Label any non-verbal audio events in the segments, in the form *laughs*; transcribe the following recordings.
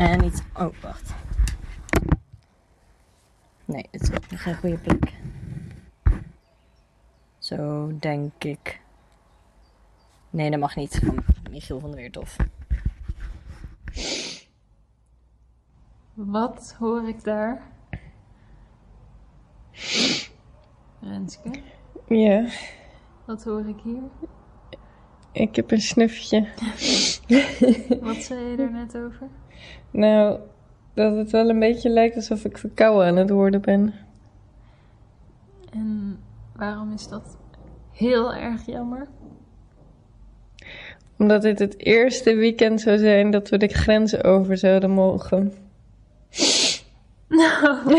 En iets... Oh, wacht. Nee, het is ook nog geen goede plek. Zo denk ik. Nee, dat mag niet. Van Michiel van der Weertof. Wat hoor ik daar? Renske, Ja, wat hoor ik hier? Ik heb een snufje. *laughs* Wat zei je er net over? Nou, dat het wel een beetje lijkt alsof ik verkouden aan het worden ben. En waarom is dat heel erg jammer? Omdat dit het eerste weekend zou zijn dat we de grenzen over zouden mogen. *laughs*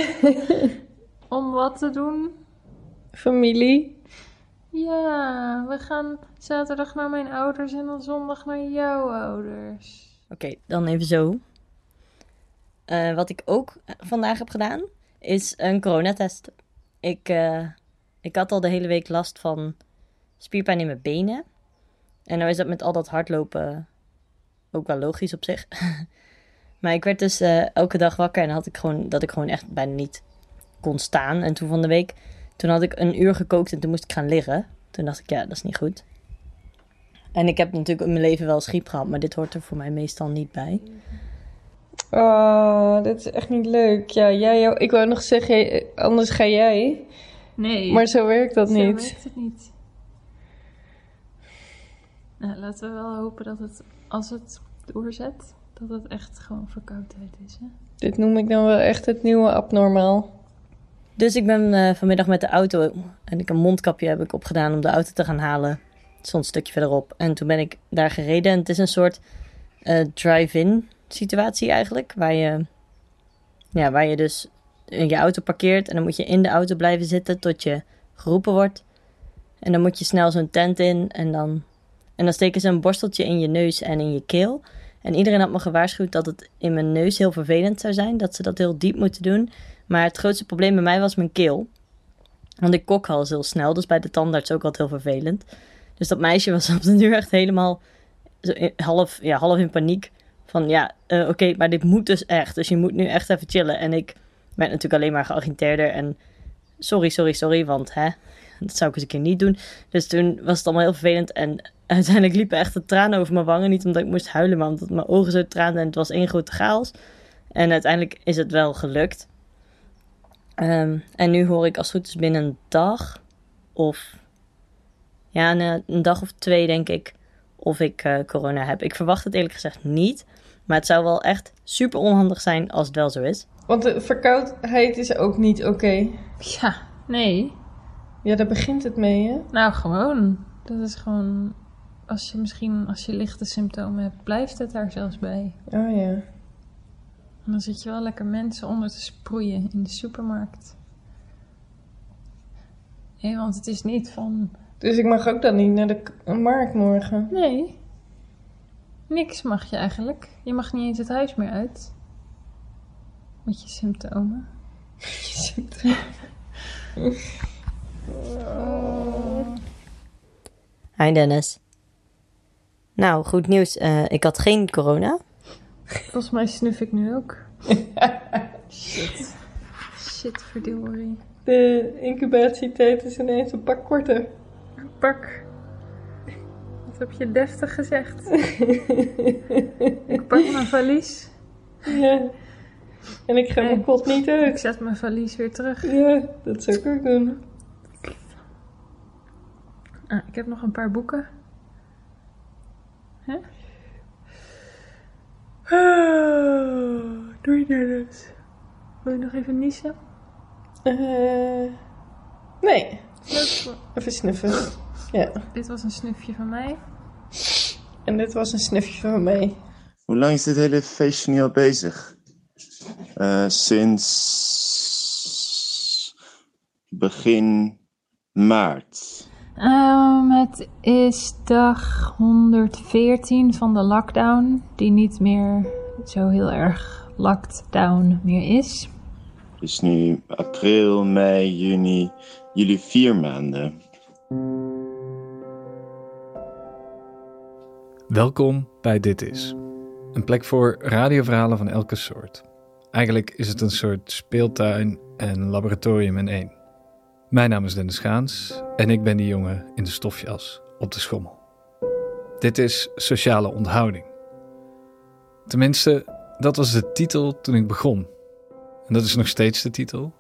Om wat te doen? Familie. Ja, we gaan zaterdag naar mijn ouders en dan zondag naar jouw ouders. Oké, dan even zo. Eh, wat ik ook vandaag heb gedaan, is een coronatest. Ik, eh, ik had al de hele week last van spierpijn in mijn benen. En nou is dat met al dat hardlopen ook wel logisch op zich. *laughs* maar ik werd dus eh, elke dag wakker en had ik gewoon, dat ik gewoon echt bijna niet kon staan. En toen van de week, toen had ik een uur gekookt en toen moest ik gaan liggen. Toen dacht ik, ja, dat is niet goed. En ik heb natuurlijk in mijn leven wel schriep gehad, maar dit hoort er voor mij meestal niet bij. Oh, dit is echt niet leuk. Ja, jij, jou- ik wou nog zeggen, anders ga jij. Nee, Maar zo werkt dat zo niet. werkt het niet. Nou, laten we wel hopen dat het, als het doorzet, dat het echt gewoon verkoudheid is. Hè? Dit noem ik dan wel echt het nieuwe abnormaal. Dus ik ben eh, vanmiddag met de auto en ik een mondkapje heb ik opgedaan om de auto te gaan halen. Een stukje verderop. En toen ben ik daar gereden. En het is een soort eh, drive-in situatie eigenlijk. Waar je, ja, waar je dus je auto parkeert. En dan moet je in de auto blijven zitten tot je geroepen wordt. En dan moet je snel zo'n tent in. En dan, en dan steken ze een borsteltje in je neus en in je keel. En iedereen had me gewaarschuwd dat het in mijn neus heel vervelend zou zijn. Dat ze dat heel diep moeten doen. Maar het grootste probleem bij mij was mijn keel. Want ik kokhals heel snel, dus bij de tandarts ook altijd heel vervelend. Dus dat meisje was *laughs* op de duur echt helemaal half, ja, half in paniek. Van ja, eh, oké, maar dit moet dus echt. Dus je moet nu echt even chillen. En ik werd natuurlijk alleen maar geagiteerder. En sorry, sorry, sorry, want hè, dat zou ik eens een keer niet doen. Dus toen was het allemaal heel vervelend. En *laughs* uiteindelijk liepen echt de tranen over mijn wangen. Niet omdat ik moest huilen, maar omdat mijn ogen zo traanden. En het was één grote chaos. En uiteindelijk is het wel gelukt. Ehm, en nu hoor ik als het goed is binnen een dag of ja, een, een dag of twee denk ik of ik eh, corona heb. Ik verwacht het eerlijk gezegd niet, maar het zou wel echt super onhandig zijn als het wel zo is. Want de verkoudheid is ook niet oké. Ja, nee. Ja, daar begint het mee, hè? Nou, gewoon. Dat is gewoon. Als je misschien, als je lichte symptomen hebt, blijft het daar zelfs bij. Oh ja. En dan zit je wel lekker mensen onder te sproeien in de supermarkt. Nee, want het is niet van. Dus ik mag ook dan niet naar de markt morgen. Nee. Niks mag je eigenlijk. Je mag niet eens het huis meer uit. Met je symptomen. Hi Dennis. Nou, goed nieuws. Eh, ik had geen corona. Volgens mij snuf ik nu ook. *laughs* Shit. Shit, verdorie. De incubatietijd is ineens een pak korter. Pak. Wat heb je deftig gezegd? ik pak mijn valies. Ja. En ik ga Nee. mijn pot niet Ik uit. zet mijn valies weer terug. Ja, dat zou ik ook doen. Ah, ik heb nog een paar boeken. Hè? Doei Dennis. Wil je nog even niezen? Eh, nee, Leuk even snuffen. Ja, Dit was een snufje van mij. en dit was een snufje van mij. Hoe lang is dit hele feestje nu al bezig? Eh, sinds begin maart. Ehm, het is dag 114 van de lockdown, die niet meer zo heel erg lockdown meer is. Dus nu april, mei, juni, juli vier maanden. Welkom bij Dit Is. Een plek voor radioverhalen van elke soort. Eigenlijk is het een soort speeltuin en laboratorium in één. Mijn naam is Dennis Gaans en ik ben die jongen in de stofjas op de schommel. Dit is Sociale Onthouding. Tenminste, dat was de titel toen ik begon. En dat is nog steeds de titel.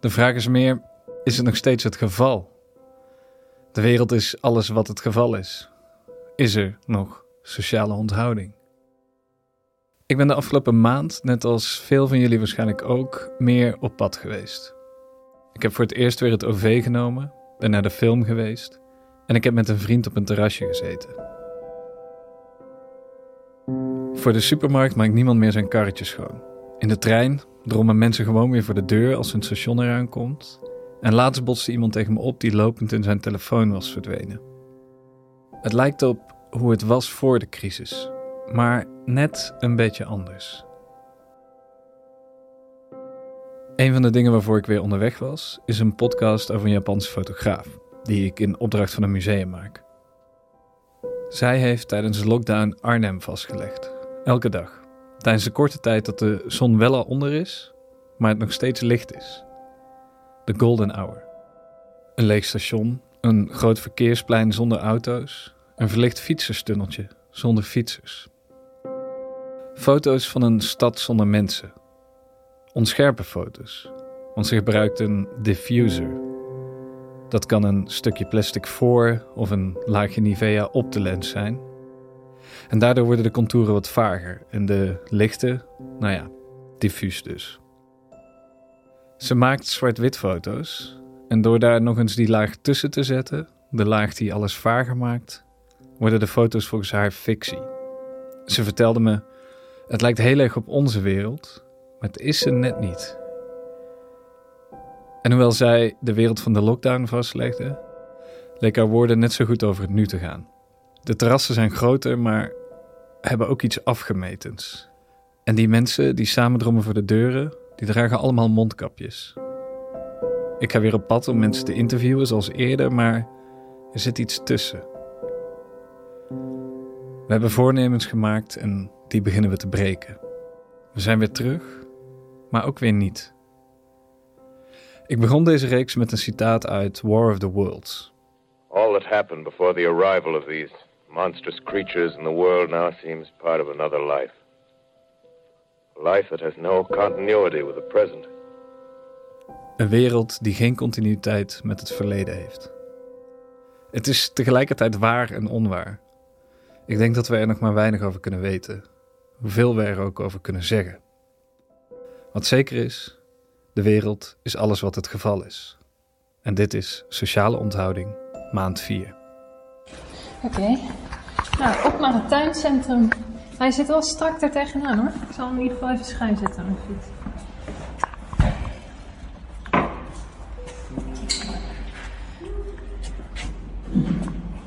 De vraag is meer: is het nog steeds het geval? De wereld is alles wat het geval is. Is er nog sociale onthouding? Ik ben de afgelopen maand, net als veel van jullie waarschijnlijk ook, meer op pad geweest. Ik heb voor het eerst weer het OV genomen, ben naar de film geweest en ik heb met een vriend op een terrasje gezeten. Voor de supermarkt maakt niemand meer zijn karretje schoon. In de trein drommen mensen gewoon weer voor de deur als een station eraan komt. En laatst botste iemand tegen me op die lopend in zijn telefoon was verdwenen. Het lijkt op hoe het was voor de crisis, maar net een beetje anders. Een van de dingen waarvoor ik weer onderweg was, is een podcast over een Japanse fotograaf, die ik in opdracht van een museum maak. Zij heeft tijdens de lockdown Arnhem vastgelegd, elke dag. Tijdens de korte tijd dat de zon wel al onder is, maar het nog steeds licht is. De Golden Hour. Een leeg station, een groot verkeersplein zonder auto's, een verlicht fietserstunneltje zonder fietsers. Foto's van een stad zonder mensen. Onscherpe foto's, want ze gebruikt een diffuser. Dat kan een stukje plastic voor of een laagje Nivea op de lens zijn. En daardoor worden de contouren wat vager en de lichten, nou ja, diffuus dus. Ze maakt zwart-wit foto's en door daar nog eens die laag tussen te zetten, de laag die alles vager maakt, worden de foto's volgens haar fictie. Ze vertelde me: het lijkt heel erg op onze wereld, maar het is ze net niet. En hoewel zij de wereld van de lockdown vastlegde, leek haar woorden net zo goed over het nu te gaan. De terrassen zijn groter, maar hebben ook iets afgemetens. En die mensen die samendrommen voor de deuren, die dragen allemaal mondkapjes. Ik ga weer op pad om mensen te interviewen zoals eerder, maar er zit iets tussen. We hebben voornemens gemaakt en die beginnen we te breken. We zijn weer terug, maar ook weer niet. Ik begon deze reeks met een citaat uit War of the Worlds. All that happened before the arrival of these monstrous creatures in the world now seems part of another life. A life that has no continuity with the present. Een wereld die geen continuïteit met het verleden heeft. Het is tegelijkertijd waar en onwaar. Ik denk dat we er nog maar weinig over kunnen weten, hoeveel we er ook over kunnen zeggen. Wat zeker is, de wereld is alles wat het geval is. En dit is Sociale Onthouding, maand 4. Oké. Nou, op naar het tuincentrum. Hij zit wel strak er tegenaan hoor. Ik zal hem in ieder geval even schuin zetten aan mijn fiets.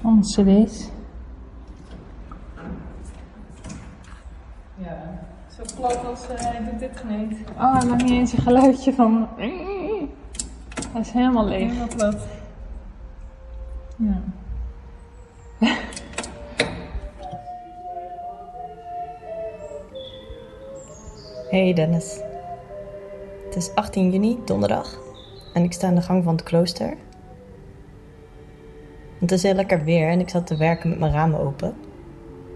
Allemaal cd's. Plat als eh, hij doet dit niet. Oh, hij maakt niet eens een geluidje van... Hij is helemaal leeg. Helemaal plat. Ja. *laughs* Hey Dennis. Het is 18 juni, donderdag. En ik sta in de gang van het klooster. Het is heel lekker weer en ik zat te werken met mijn ramen open.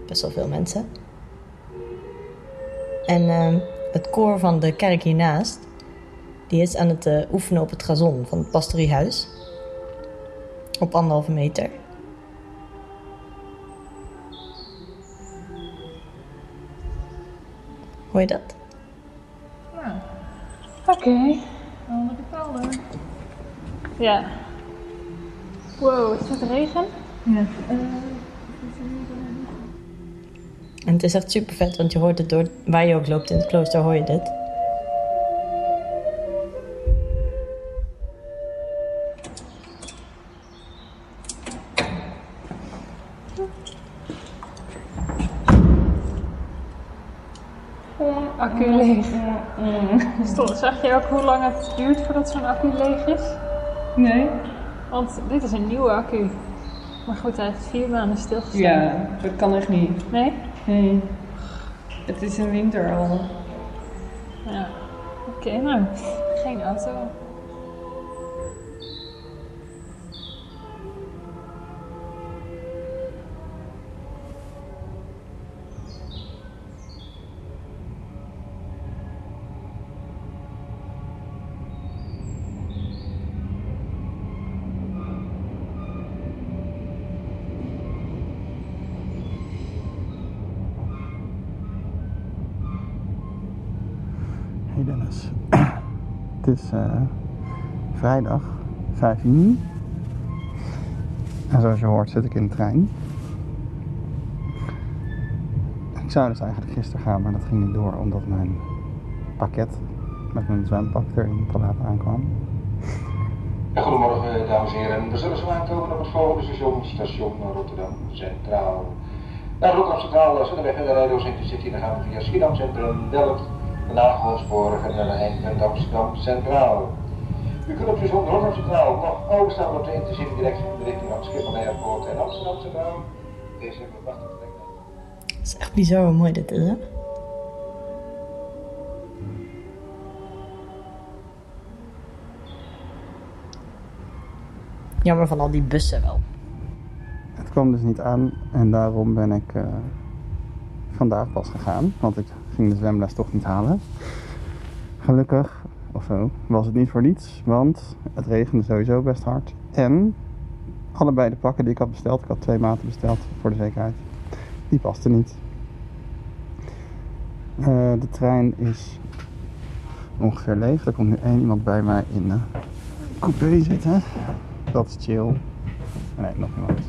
Best wel veel mensen. En ehm, het koor van de kerk hiernaast, die is aan het eh, oefenen op het gazon van het pastoriehuis. Op anderhalve meter. Hoor je dat? Oké. Onder de kelder. Ja. Wow, is het regen? Ja. En het is echt super vet, want je hoort het door waar je ook loopt in het klooster, hoor je dit. Accu leeg. Stond, zag je ook hoe lang het duurt voordat zo'n accu leeg is? Nee? Want dit is een nieuwe accu. Maar goed, hij heeft vier maanden stilgestaan. Ja, dat kan echt niet. Nee? Nee. Het is een winter al. Ja. Oké, nou, geen auto. Is eh, vrijdag 5 juni. En zoals je hoort zit ik in de trein. Ik zou dus eigenlijk gisteren gaan, maar dat ging niet door omdat mijn pakket met mijn zwempak erin te laat aankwam. Goedemorgen dames en heren. We zullen zo aankomen op het volgende station, station Rotterdam Centraal. Naar Rotterdam Centraal zullen we naar de Rijdoos Intercity. Dan gaan we via Schiedam Centrum, Delft, de Nagelsporen en naar Henk en Amsterdam Centraal. U kunt op station Rotterdam Centraal nog overstappen op de Intercity direct in de richting van Schiphol Airport en Amsterdam Centraal. Deze hebben we de Het is echt bizar hoe mooi dit is, hè? Jammer van al die bussen wel. Het kwam dus niet aan en daarom ben ik eh, vandaag pas gegaan. Want ik ging de zwemles toch niet halen. Gelukkig, of zo, was het niet voor niets. Want het regende sowieso best hard. En allebei de pakken die ik had besteld, ik had twee maten besteld voor de zekerheid, die pasten niet. Eh, de trein is ongeveer leeg. Er komt nu één iemand bij mij in de coupé zitten. Dat is chill. Nee, nog iemand.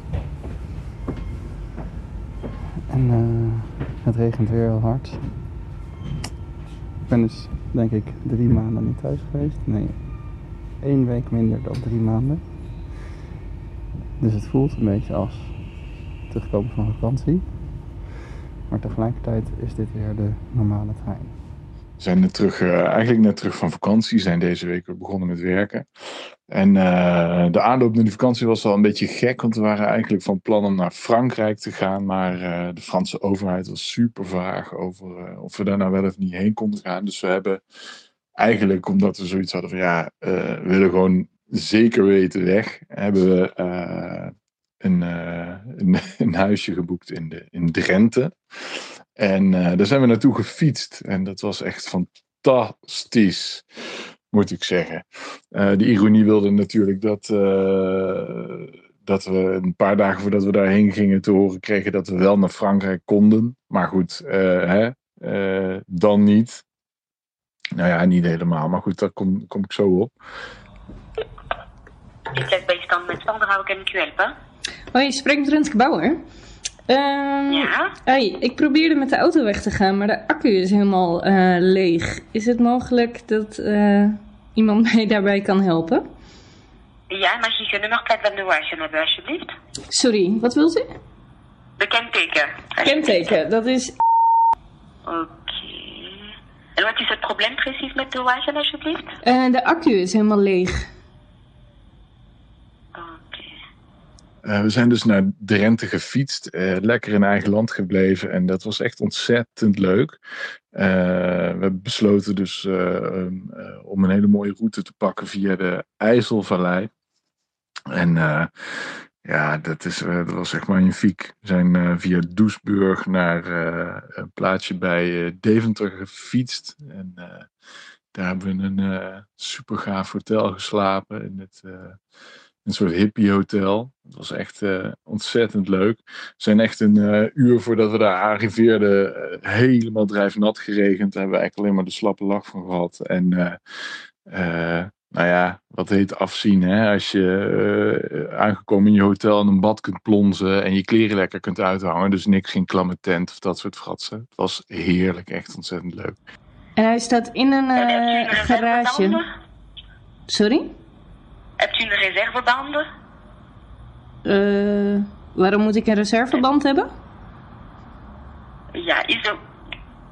En eh, het regent weer heel hard. Ik ben dus denk ik drie maanden niet thuis geweest. Nee, één week minder dan drie maanden. Dus het voelt een beetje als terugkomen van vakantie. Maar tegelijkertijd is dit weer de normale trein. We zijn net terug, eh, eigenlijk net terug van vakantie. zijn deze week weer begonnen met werken. En eh, de aanloop naar die vakantie was wel een beetje gek. Want we waren eigenlijk van plan om naar Frankrijk te gaan. Maar eh, de Franse overheid was super vaag over of we daar nou wel of niet heen konden gaan. Dus we hebben eigenlijk, omdat we zoiets hadden van ja, we willen gewoon zeker weten weg. Hebben we een, *laughs* een, huisje geboekt in, de, in Drenthe. En daar zijn we naartoe gefietst. En dat was echt fantastisch, moet ik zeggen. Uh, de ironie wilde natuurlijk dat, uh, dat we een paar dagen voordat we daarheen gingen te horen kregen dat we wel naar Frankrijk konden. Maar goed, hè, dan niet. Nou ja, niet helemaal. Maar goed, daar kom, kom ik zo op. Bijstand met Sander, hou ik hem helpen? Hoi, je spreekt met Renske Bauer. Um, ja? Hey, ik probeerde met de auto weg te gaan, maar de accu is helemaal uh, leeg. Is het mogelijk dat uh, iemand *laughs* mij daarbij kan helpen? Ja, mag je je nummerplaat van de wagen hebben, alsjeblieft? Sorry, wat wil ze? De kenteken. Kenteken, dat is... Oké. Okay. En wat is het probleem precies met de wagen, alsjeblieft? Uh, de accu is helemaal leeg. Uh, we zijn dus naar Drenthe gefietst, uh, lekker in eigen land gebleven en dat was echt ontzettend leuk. Uh, we besloten dus om een hele mooie route te pakken via de IJsselvallei. En ja, dat, is, dat was echt magnifiek. We zijn via Doesburg naar een plaatsje bij Deventer gefietst. En daar hebben we in een super gaaf hotel geslapen in het een soort hippie hotel. Het was echt uh, ontzettend leuk. We zijn echt een uh, uur voordat we daar arriveerden uh, helemaal drijfnat geregend. Daar hebben we eigenlijk alleen maar de slappe lach van gehad. En nou ja, wat heet afzien hè? Als je aangekomen in je hotel in een bad kunt plonzen en je kleren lekker kunt uithangen. Dus niks, geen klamme tent of dat soort fratsen. Het was heerlijk, echt ontzettend leuk. En hij staat in een garage. Sorry? Hebt u een reservebanden? Uh, waarom moet ik een reserveband hebben? Ja, is er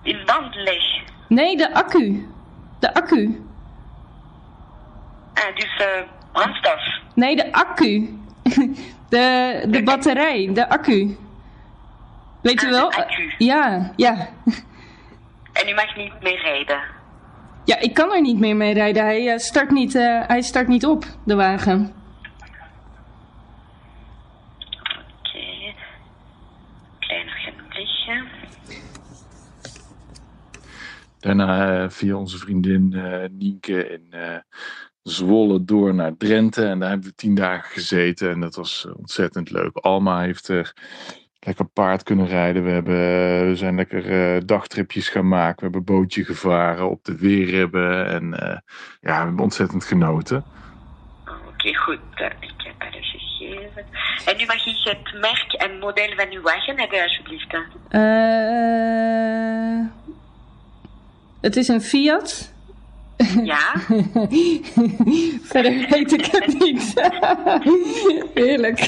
een band leeg? Nee, de accu. De accu. Ah, dus uh, brandstof? Nee, de accu. *laughs* de, de batterij, de accu. Weet ah, u wel? De accu. Ja, ja. En u mag niet meer rijden. Ja, ik kan er niet meer mee rijden. Hij, eh, start, niet, eh, hij start niet op, de wagen. Oké. Klein ogenblikje. Daarna eh, via onze vriendin eh, Nienke in eh, Zwolle door naar Drenthe. En daar hebben we tien dagen gezeten. En dat was ontzettend leuk. Alma heeft er lekker paard kunnen rijden. We, hebben, eh, we zijn lekker eh, dagtripjes gaan maken. We hebben een bootje gevaren op de weerribben. En eh, ja, we hebben ontzettend genoten. Oké, goed. Ik heb alle gegevens. En nu mag ik het merk en model van uw wagen hebben, alsjeblieft. Eh, het is een Fiat. Ja? *laughs* Verder weet ik het *laughs* niet. *laughs* Heerlijk.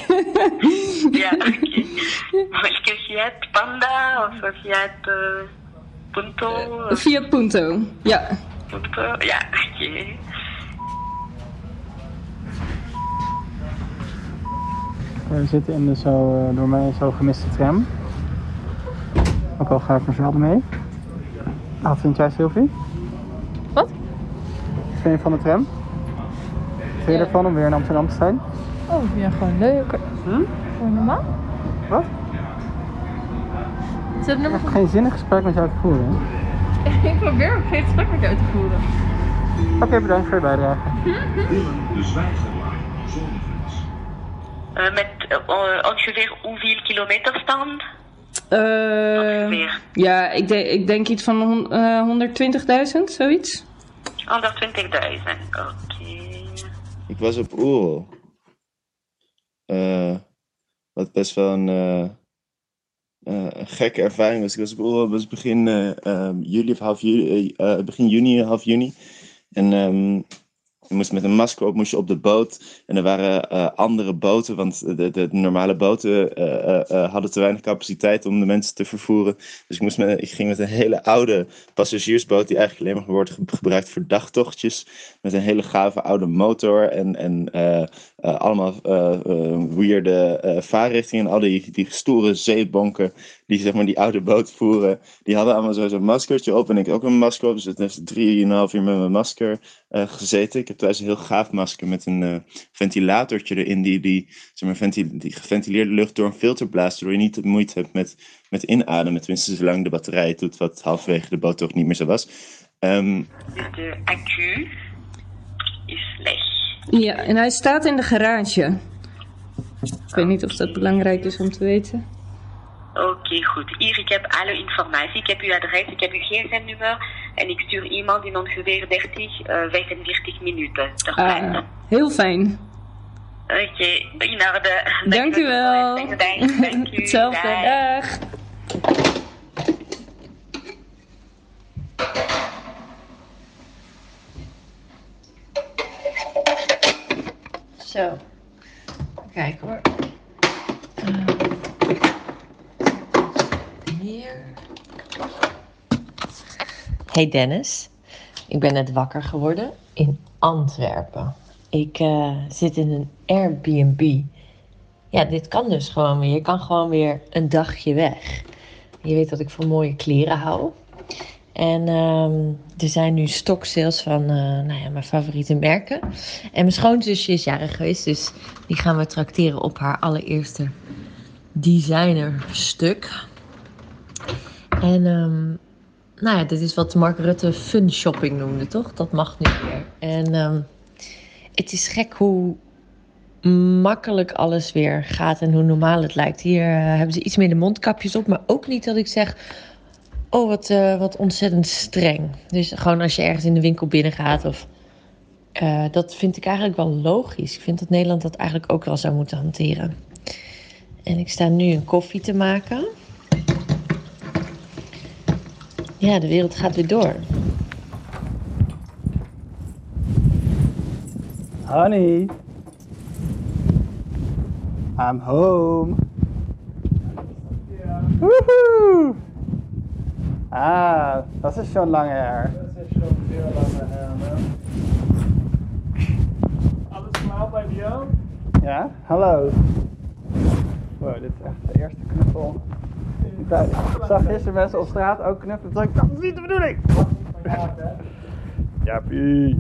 Ja, oké. Welke Fiat Panda of Fiat eh, Punto? Een Fiat Punto. Ja. Punto? Ja, oké. We zitten in de zo, eh, door mij zo gemiste tram. Ook al ga ik maar zelden mee. Wat vind jij, Sylvie? Je van de tram? Wat vind je ervan om weer in Amsterdam te zijn? Oh, ja, gewoon leuk. Hm? Gewoon normaal? Wat? Het Ik nummer heb geen zinnig gesprek met jou te voeren. *laughs* Ik probeer ook geen gesprek met jou te voeren. Oké, bedankt voor je bijdrage. Eh, met eh, ongeveer hoeveel kilometer stand? Eh, Ongeveer. ja, ik, de- ik denk iets van eh, 120.000, zoiets. 120.000, oké. Ik was op Oerol. Eh, wat best wel een, eh, eh, een gekke ervaring was. Ik was op Oerol, was begin eh, ehm, juli of half juli, begin juni, half juni. En ehm, je moest met een masker op, moest je op de boot. En er waren eh, andere boten, want de, de normale boten eh, eh, hadden te weinig capaciteit om de mensen te vervoeren. Dus ik, moest met, ik ging met een hele oude passagiersboot, die eigenlijk alleen maar wordt ge- gebruikt voor dagtochtjes. Met een hele gave oude motor en, en allemaal weirde vaarrichtingen. En al die, die stoere zeebonken die zeg maar die oude boot voeren. Die hadden allemaal zo- zo'n maskertje op en ik ook een masker op. Dus het heeft drieënhalf uur met mijn masker gezeten. Heb thuis een heel gaaf masker met een eh, ventilatortje erin. Die, die, zeg maar, venti- die geventileerde lucht door een filter blaast. Waardoor je niet de moeite hebt met, met inademen. Tenminste zolang de batterij het doet. Wat halverwege de boot toch niet meer zo was. Ehm, de accu is leeg. Ja, en hij staat in de garage. Ik weet niet of dat belangrijk is om te weten. Oké, goed. Hier, ik heb alle informatie. Ik heb uw adres, ik heb uw gsm-nummer. En ik stuur iemand in ongeveer 30, eh 45 minuten ter plaatse. Ah, heel fijn. Oké, in orde. Dank u wel. Dank u. *laughs* Hetzelfde. Dag. Dag. Zo. Kijk hoor. Hey Dennis. Ik ben net wakker geworden in Antwerpen. Ik eh, zit in een Airbnb. Ja, dit kan dus gewoon weer. Je kan gewoon weer een dagje weg. Je weet dat ik van mooie kleren hou. En ehm, er zijn nu stoksales van eh, nou ja, mijn favoriete merken. En mijn schoonzusje is jarig geweest, dus die gaan we trakteren op haar allereerste designerstuk. En ehm, nou ja, dit is wat Mark Rutte fun shopping noemde, toch? Dat mag nu weer. En ehm, het is gek hoe makkelijk alles weer gaat en hoe normaal het lijkt. Hier eh, hebben ze iets meer de mondkapjes op, maar ook niet dat ik zeg... Oh, wat, eh, wat ontzettend streng. Dus gewoon als je ergens in de winkel binnengaat of... eh, dat vind ik eigenlijk wel logisch. Ik vind dat Nederland dat eigenlijk ook wel zou moeten hanteren. En ik sta nu een koffie te maken. Ja, de wereld gaat weer door. Honey. I'm home. Woehoe! Ah, dat is schon lange her. Das ist schon sehr lange her, ne? Alles klaar bij jou? Ja, hallo. Wow, dit is echt de eerste knuffel Ik zag gisteren mensen op straat ook knuffelen. Toen dacht ik, dat is niet de bedoeling. *laughs* Ja, pie.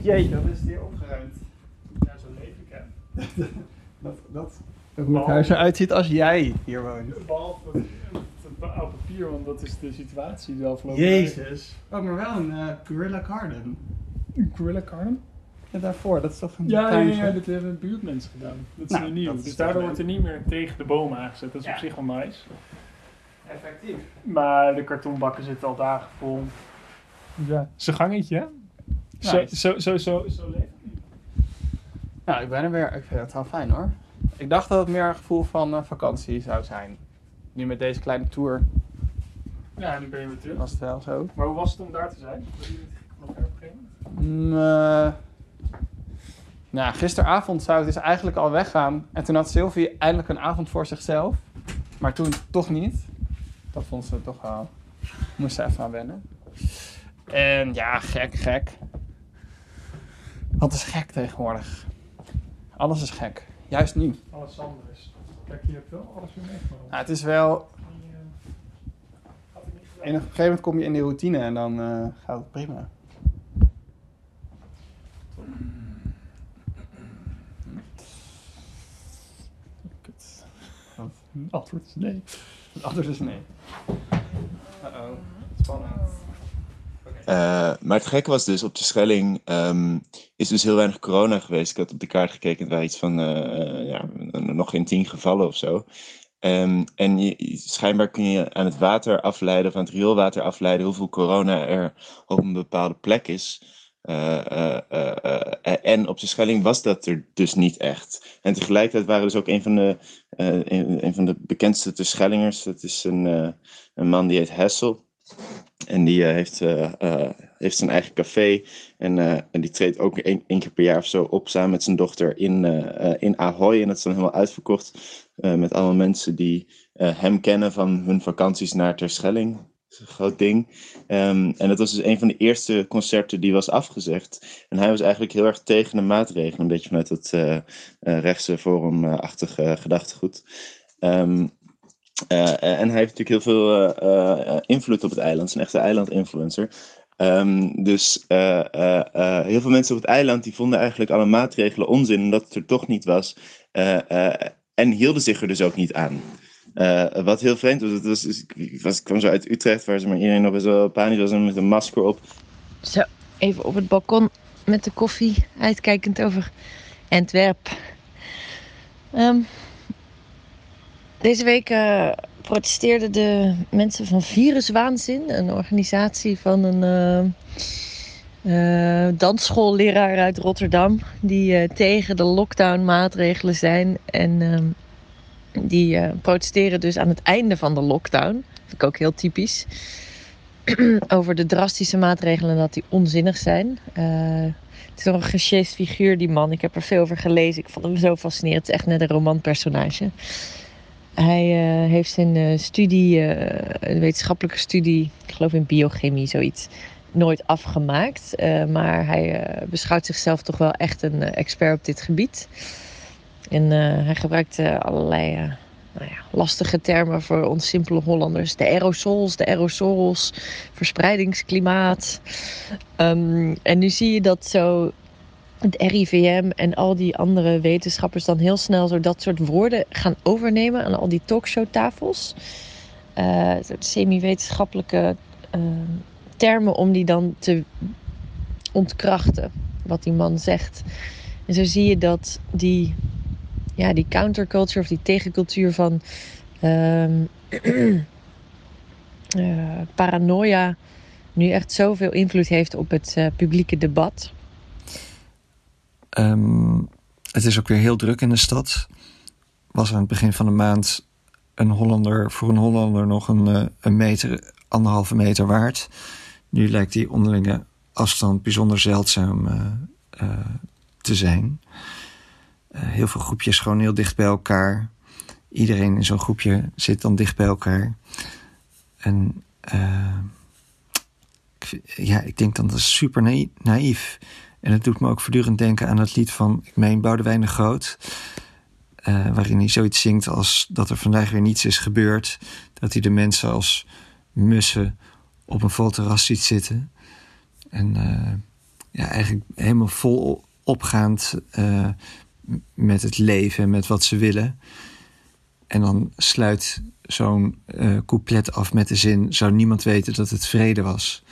Jee, dat is hier opgeruimd. Ja, zo leef ik hè. *laughs* Dat, dat, het huis eruit ziet als jij hier woont. Behalve oude papier, want dat is de situatie die afgelopen Jezus. Oh, maar wel een eh, Gorilla Garden. Een Gorilla Garden? Ja, daarvoor. Dat is toch een Ja, ja, ja, dat hebben buurtmensen gedaan. Dat is Nou, nu nieuw. dat is Dus daardoor wordt er niet meer tegen de bomen aangezet. Dat is Ja. op zich wel nice. Effectief. Maar de kartonbakken zitten al dagen vol. Ja, zijn gangetje, hè? Zo, zo, zo, zo, zo leeft het. Nou, ik ben er weer. Ik vind het wel fijn hoor. Ik dacht dat het meer een gevoel van eh, vakantie zou zijn. Nu met deze kleine tour Ja, nu ben je weer terug. was het wel zo. Maar hoe was het om daar te zijn? Was je niet gek op elkaar op een gegeven moment? Mm, nou, gisteravond zou het dus eigenlijk al weggaan. En toen had Sylvie eindelijk een avond voor zichzelf. Maar toen toch niet. Dat vond ze toch wel. Moest ze even aan wennen. En ja, gek, gek. Wat is gek tegenwoordig? Alles is gek. Juist nu. Alles anders. Kijk, je hebt wel alles weer meegenomen. Nou, het is wel. Die, eh. En op een gegeven moment kom je in die routine en dan eh, gaat het prima. Kut. Het antwoord is nee. Het antwoord is nee. Uh-oh, spannend. Eh, maar het gekke was dus, op de Schelling ehm, is dus heel weinig corona geweest. Ik had op de kaart gekeken, het waren iets van eh, ja, nog geen tien gevallen of zo. Ehm, en je- schijnbaar kun je aan het water afleiden, of aan het rioolwater afleiden, hoeveel corona er op een bepaalde plek is. Eh, eh, eh, en op de Schelling was dat er dus niet echt. En tegelijkertijd waren dus ook een van de, van de bekendste Terschellingers. Dat is een, een man die heet Hessel. En die heeft, eh, heeft zijn eigen café. En, en die treedt ook één, keer per jaar of zo op samen met zijn dochter in, in Ahoy. En dat is dan helemaal uitverkocht. met allemaal mensen die hem kennen van hun vakanties naar Terschelling. Is een groot ding. Ehm, en dat was dus een van de eerste concerten die was afgezegd. En hij was eigenlijk heel erg tegen de maatregelen. Een beetje vanuit dat eh, eh, rechtse forumachtige gedachtegoed. Ehm, eh, en hij heeft natuurlijk heel veel eh, eh, invloed op het eiland. Een echte eiland-influencer. Ehm, dus eh, eh, eh, heel veel mensen op het eiland die vonden eigenlijk alle maatregelen onzin, omdat het er toch niet was. Eh, eh, en hielden zich er dus ook niet aan. Eh, wat heel vreemd was, het was dus- ik, was, kwam zo uit Utrecht, waar ze maar iedereen nog best wel panisch was en met een masker op. Zo, even op het balkon met de koffie, uitkijkend over Antwerp. Ehm, deze week eh, protesteerden de mensen van Viruswaanzin, een organisatie van een danssschoolleraar uit Rotterdam, die tegen de lockdown-maatregelen zijn. En ehm, die eh, protesteren dus aan het einde van de lockdown. Vind ik ook heel typisch *clears throat* over de drastische maatregelen en dat die onzinnig zijn. Eh, het is nog een gesjeest figuur, die man. Ik heb er veel over gelezen. Ik vond hem zo fascinerend. Het is echt net een romanpersonage. Hij eh, heeft zijn studie, een wetenschappelijke studie, ik geloof in biochemie, zoiets, nooit afgemaakt. Maar hij beschouwt zichzelf toch wel echt een expert op dit gebied. En eh, hij gebruikt eh, allerlei eh, nou ja, lastige termen voor ons simpele Hollanders. De aerosols, de aerosols, verspreidingsklimaat. Ehm, en nu zie je dat zo het RIVM en al die andere wetenschappers dan heel snel zo dat soort woorden gaan overnemen aan al die talkshowtafels. Soort semi-wetenschappelijke eh, termen om die dan te ontkrachten, wat die man zegt. En zo zie je dat die, ja, die counterculture of die tegencultuur van *clears throat* eh, paranoia nu echt zoveel invloed heeft op het eh, publieke debat. Ehm, het is ook weer heel druk in de stad. Was aan het begin van de maand een Hollander voor een Hollander nog een, eh, een meter, anderhalve meter waard. Nu lijkt die onderlinge afstand bijzonder zeldzaam te zijn. Eh, heel veel groepjes gewoon heel dicht bij elkaar. Iedereen in zo'n groepje zit dan dicht bij elkaar. En eh, ja, ik denk dan dat is super naï- naïef. En het doet me ook voortdurend denken aan het lied van, ik meen, Boudewijn de Groot. eh, waarin hij zoiets zingt als dat er vandaag weer niets is gebeurd. Dat hij de mensen als mussen op een vol terras ziet zitten. En ja, eigenlijk helemaal vol opgaand met het leven en met wat ze willen. En dan sluit zo'n uh, couplet af met de zin: zou niemand weten dat het vrede was?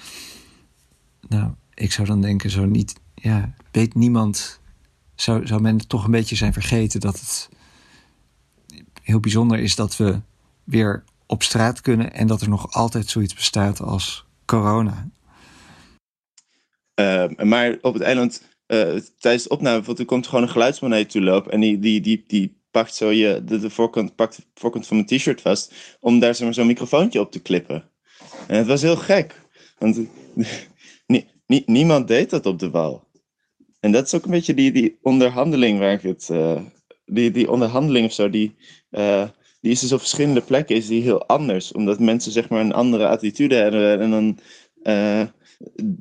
Nou, ik zou dan denken: zo niet, ja, weet niemand. Zou, zou men toch een beetje zijn vergeten dat het heel bijzonder is dat we weer op straat kunnen en dat er nog altijd zoiets bestaat als corona. Uh, maar op het eiland, tijdens de opname, er komt gewoon een geluidsman toe lopen en die, die, die, die pakt zo je, de, de voorkant, pakt voorkant van mijn t-shirt vast om daar zo'n microfoontje op te klippen. En het was heel gek, want *laughs* nie, niemand deed dat op de wal. En dat is ook een beetje die, die onderhandeling waar ik het, uh, die, die onderhandeling of zo, die, uh, die is dus op verschillende plekken is die heel anders. Omdat mensen zeg maar een andere attitude hebben en dan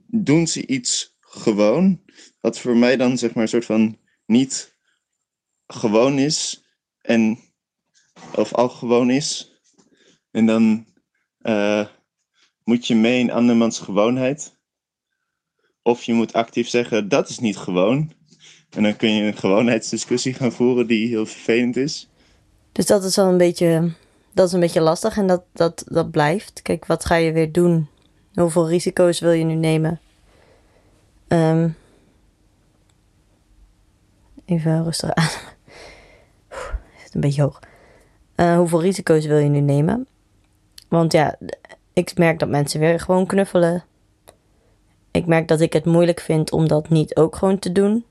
doen ze iets gewoon. Wat voor mij dan zeg maar een soort van niet gewoon is. En, of al gewoon is. En dan uh, moet je mee in andermans gewoonheid. Of je moet actief zeggen, dat is niet gewoon. En dan kun je een gewoonheidsdiscussie gaan voeren die heel vervelend is. Dus dat is wel een beetje, dat is een beetje lastig en dat, dat, dat blijft. Kijk, wat ga je weer doen? Hoeveel risico's wil je nu nemen? Um, even rustig aan. Het een beetje hoog. Uh, hoeveel risico's wil je nu nemen? Want ja, ik merk dat mensen weer gewoon knuffelen. Ik merk dat ik het moeilijk vind om dat niet ook gewoon te doen.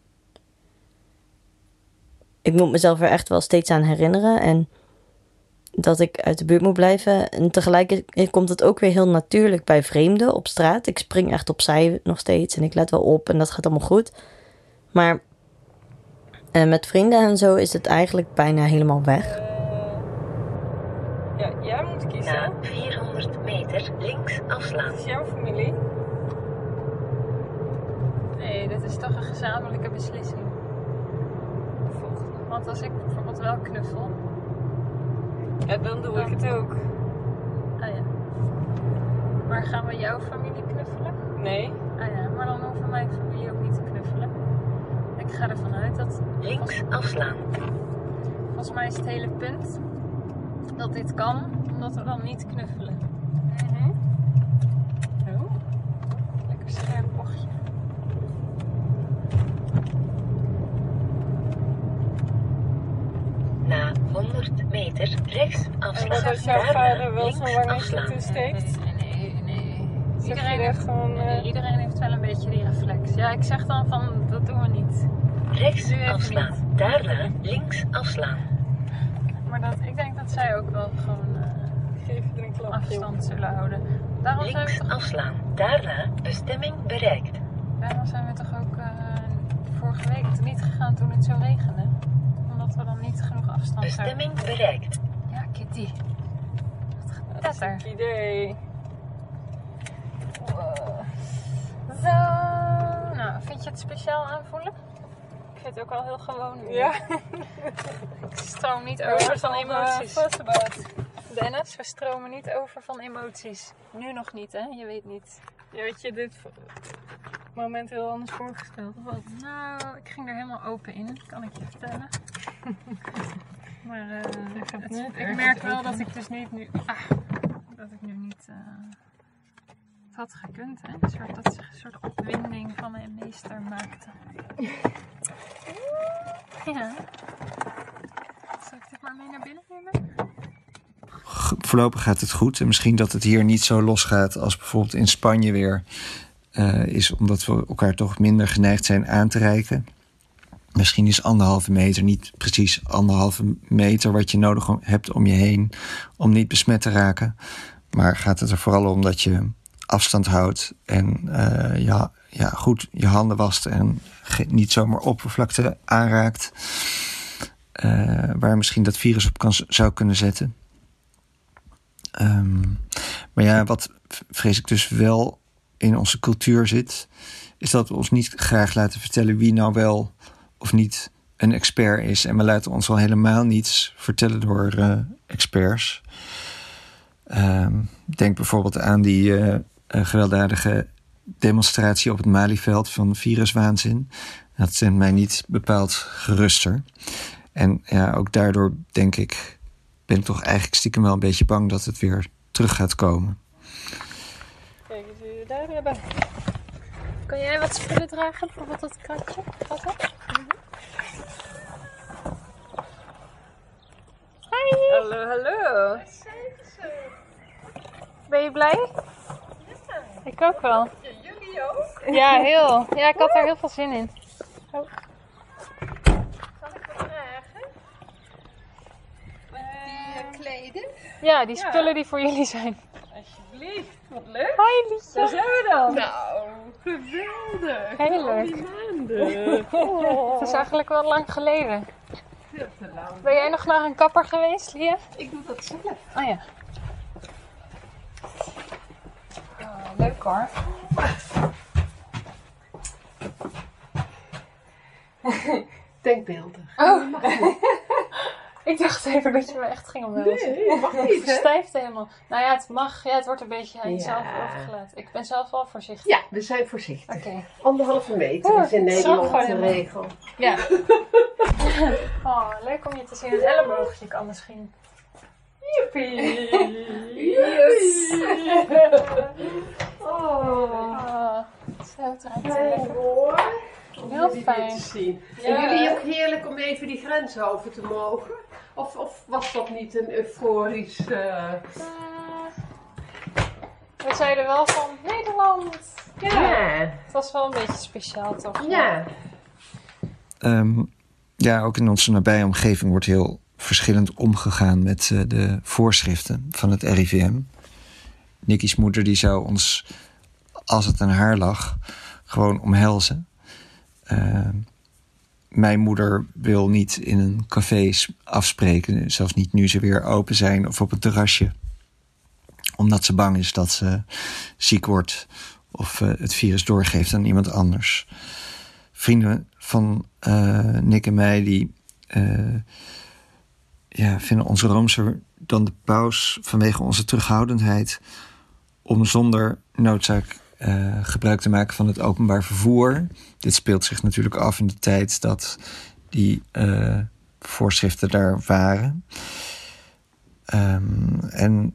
Ik moet mezelf er echt wel steeds aan herinneren en dat ik uit de buurt moet blijven. En tegelijkertijd komt het ook weer heel natuurlijk bij vreemden op straat. Ik spring echt opzij nog steeds en ik let wel op en dat gaat allemaal goed. Maar en met vrienden en zo is het eigenlijk bijna helemaal weg. Ja, jij moet kiezen. Na 400 meter links afslaan. Is jouw familie? Nee, dit is toch een gezamenlijke beslissing. Want als ik bijvoorbeeld wel knuffel, ja, dan doe ik het ook. Ah ja. Maar gaan we jouw familie knuffelen? Nee. Ah ja, maar dan hoeven mijn familie ook niet te knuffelen. Ik ga ervan uit dat... Links afslaan. Volgens mij is het hele punt dat dit kan, omdat we dan niet knuffelen. Mm -hmm. Oh, lekker scherp bochtje. Na 100 meter rechts afslaan. En als jouw vader wel zo'n wangetje toesteekt? Nee, nee, nee. Iedereen heeft, gewoon, uh... iedereen heeft wel een beetje die reflex. Ja, ik zeg dan van, dat doen we niet. Rechts afslaan. Daarna links afslaan. Maar dat, ik denk dat zij ook wel gewoon uh, afstand zullen houden. Daarom links zijn we toch... afslaan. Daarna bestemming bereikt. Daarom zijn we toch ook uh, vorige week niet gegaan toen het zo regende. Omdat we dan niet genoeg afstand Bestemming hebben. bereikt. Ja, Kitty. Dat is een idee. Wow. Zo. Nou, vind je het speciaal aanvoelen? Vind het ook wel heel gewoon nu. Ja. *laughs* ik stroom niet over van emoties. Dennis, we stromen niet over van emoties. Nu nog niet, hè? Je weet niet. Ja, had je dit moment heel anders voorgesteld, of wat? Nou, ik ging er helemaal open in, kan ik je vertellen. *laughs* maar uh, ik, het, ik merk wel dat ik dus niet nu... Ah, dat ik nu niet... Uh, het had gekund, hè? Een soort, dat een soort opwinding van mijn meester maakte. Ja. Zal ik dit maar mee naar binnen nemen? Voorlopig gaat het goed. En misschien dat het hier niet zo losgaat als bijvoorbeeld in Spanje weer uh, is, omdat we elkaar toch minder geneigd zijn aan te reiken. Misschien is anderhalve meter niet precies anderhalve meter wat je nodig hebt om je heen om niet besmet te raken. Maar gaat het er vooral om dat je afstand houdt en uh, ja, ja, goed je handen wast en niet zomaar oppervlakte aanraakt. Uh, waar misschien dat virus op kan, zou kunnen zetten. Um, maar ja, wat vrees ik dus wel in onze cultuur zit, is dat we ons niet graag laten vertellen wie nou wel of niet een expert is. En we laten ons al helemaal niets vertellen door uh, experts. Um, denk bijvoorbeeld aan die gewelddadige demonstratie op het Malieveld van viruswaanzin. Dat stemt mij niet bepaald geruster. En ja, ook daardoor denk ik, ben ik toch eigenlijk stiekem wel een beetje bang dat het weer terug gaat komen. Kijk eens wie we daar hebben. Kan jij wat spullen dragen? Bijvoorbeeld dat kratje? Wat dat? Hi! Hallo, hallo. Ben je blij? Ik ook wel. Jullie ook? Ja, heel. Ja, ik had er heel veel zin in. Oh. Zal ik wat dragen? Die uh, kleden? Ja, die spullen die voor jullie zijn. Alsjeblieft, wat leuk. Hoi Liesje. Daar zijn we dan. Nou, geweldig. Heel leuk. Al die maanden. Oh. Het is eigenlijk wel lang geleden. Veel te lang. Ben jij nog naar een kapper geweest, Lia? Ik doe dat zelf. Oh ja. Leuk hoor. *laughs* Denkbeeldig. Oh. *laughs* Ik dacht even dat je me echt ging omhelzen. Nee, mag *laughs* niet, Het hè? stijft helemaal. Nou ja, het mag. Ja, het wordt een beetje aan Ja. jezelf overgelaten. Ik ben zelf wel voorzichtig. Ja, we zijn voorzichtig. Oké. Anderhalve meter Oh, is in Nederland de helemaal- regel. Ja. Oh, leuk om je te zien. Het elleboogje kan misschien. Joepie. Yes. Oh. Zo, het Fijn, lekker. hoor. Heel fijn. zien. Ja. En jullie ook heerlijk om even die grens over te mogen? Of, of was dat niet een euforisch... eh, We zeiden wel van Nederland. Ja. Het was wel een beetje speciaal toch? Ja. Ehm, ja, ook in onze nabije omgeving wordt heel verschillend omgegaan met eh, de voorschriften van het RIVM. Nicky's moeder die zou ons, als het aan haar lag, gewoon omhelzen. Ehm, mijn moeder wil niet in een café afspreken, zelfs niet nu ze weer open zijn of op een terrasje. Omdat ze bang is dat ze ziek wordt of eh, het virus doorgeeft aan iemand anders vrienden van eh, Nick en mij die eh, ja, vinden ons roomser dan de paus vanwege onze terughoudendheid om zonder noodzaak eh, gebruik te maken van het openbaar vervoer. Dit speelt zich natuurlijk af in de tijd dat die eh, voorschriften daar waren. Ehm, en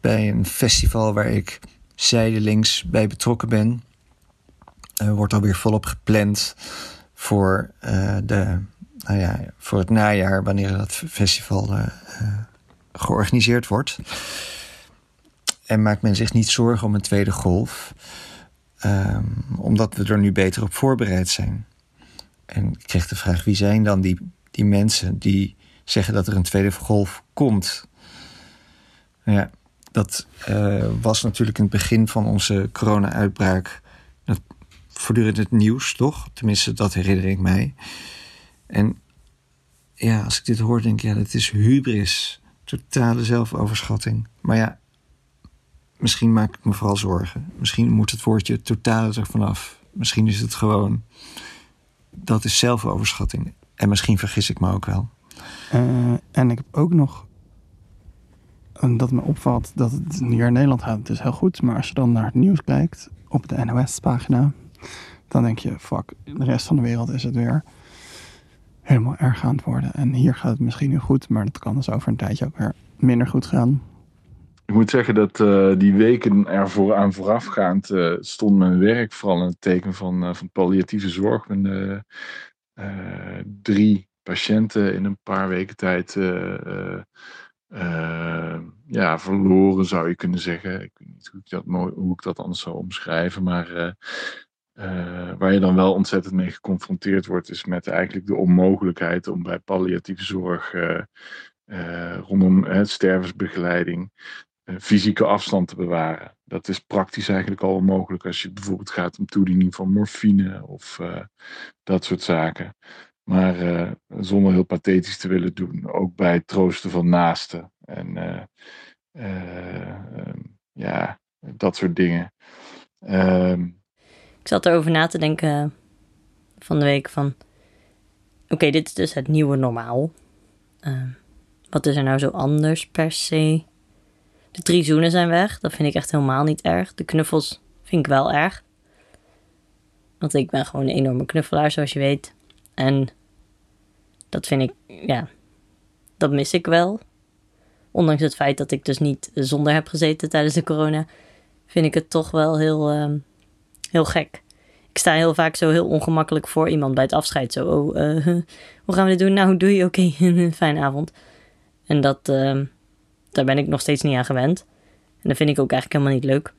bij een festival waar ik zijdelings bij betrokken ben, eh, wordt alweer volop gepland voor, de, nou ja, voor het najaar, wanneer dat festival eh, eh, georganiseerd wordt. En maakt men zich niet zorgen om een tweede golf, ehm, omdat we er nu beter op voorbereid zijn. En ik kreeg de vraag: wie zijn dan die, die mensen die zeggen dat er een tweede golf komt? Nou ja, dat eh, was natuurlijk in het begin van onze corona-uitbraak voortdurend het nieuws, toch? Tenminste, dat herinner ik mij. En ja, als ik dit hoor, denk ik, ja, dat is hubris. Totale zelfoverschatting. Maar ja, misschien maak ik me vooral zorgen. Misschien moet het woordje totale er vanaf. Misschien is het gewoon, dat is zelfoverschatting. En misschien vergis ik me ook wel. Eh, en ik heb ook nog dat me opvalt dat het hier in Nederland gaat het dus heel goed. Maar als je dan naar het nieuws kijkt op de NOS-pagina, dan denk je, fuck, de rest van de wereld is het weer helemaal erg aan het worden. En hier gaat het misschien nu goed, maar dat kan dus over een tijdje ook weer minder goed gaan. Ik moet zeggen dat eh, die weken ervoor aan voorafgaand eh, stond mijn werk vooral in het teken van, eh, van palliatieve zorg. Eh, drie patiënten in een paar weken tijd ja, verloren, zou je kunnen zeggen. Ik weet niet hoe ik dat, hoe ik dat anders zou omschrijven, maar eh, waar je dan wel ontzettend mee geconfronteerd wordt, is met eigenlijk de onmogelijkheid om bij palliatieve zorg eh, eh, rondom stervensbegeleiding fysieke afstand te bewaren. Dat is praktisch eigenlijk al onmogelijk als je bijvoorbeeld gaat om toediening van morfine of dat soort zaken. Maar zonder heel pathetisch te willen doen, ook bij troosten van naasten en eh, eh, ehm, ja, dat soort dingen. Ehm, Ik zat erover na te denken van de week van... Oké, dit is dus het nieuwe normaal. Ehm, wat is er nou zo anders per se? De drie zoenen zijn weg. Dat vind ik echt helemaal niet erg. De knuffels vind ik wel erg. Want ik ben gewoon een enorme knuffelaar, zoals je weet. En dat vind ik, ja, dat mis ik wel. Ondanks het feit dat ik dus niet zonder heb gezeten tijdens de corona, vind ik het toch wel heel, ehm, heel gek. Ik sta heel vaak zo heel ongemakkelijk voor iemand bij het afscheid. Zo, oh, eh, hoe gaan we dit doen? Nou, doe je oké, *laughs* een fijne avond. En dat, ehm, daar ben ik nog steeds niet aan gewend. En dat vind ik ook eigenlijk helemaal niet leuk.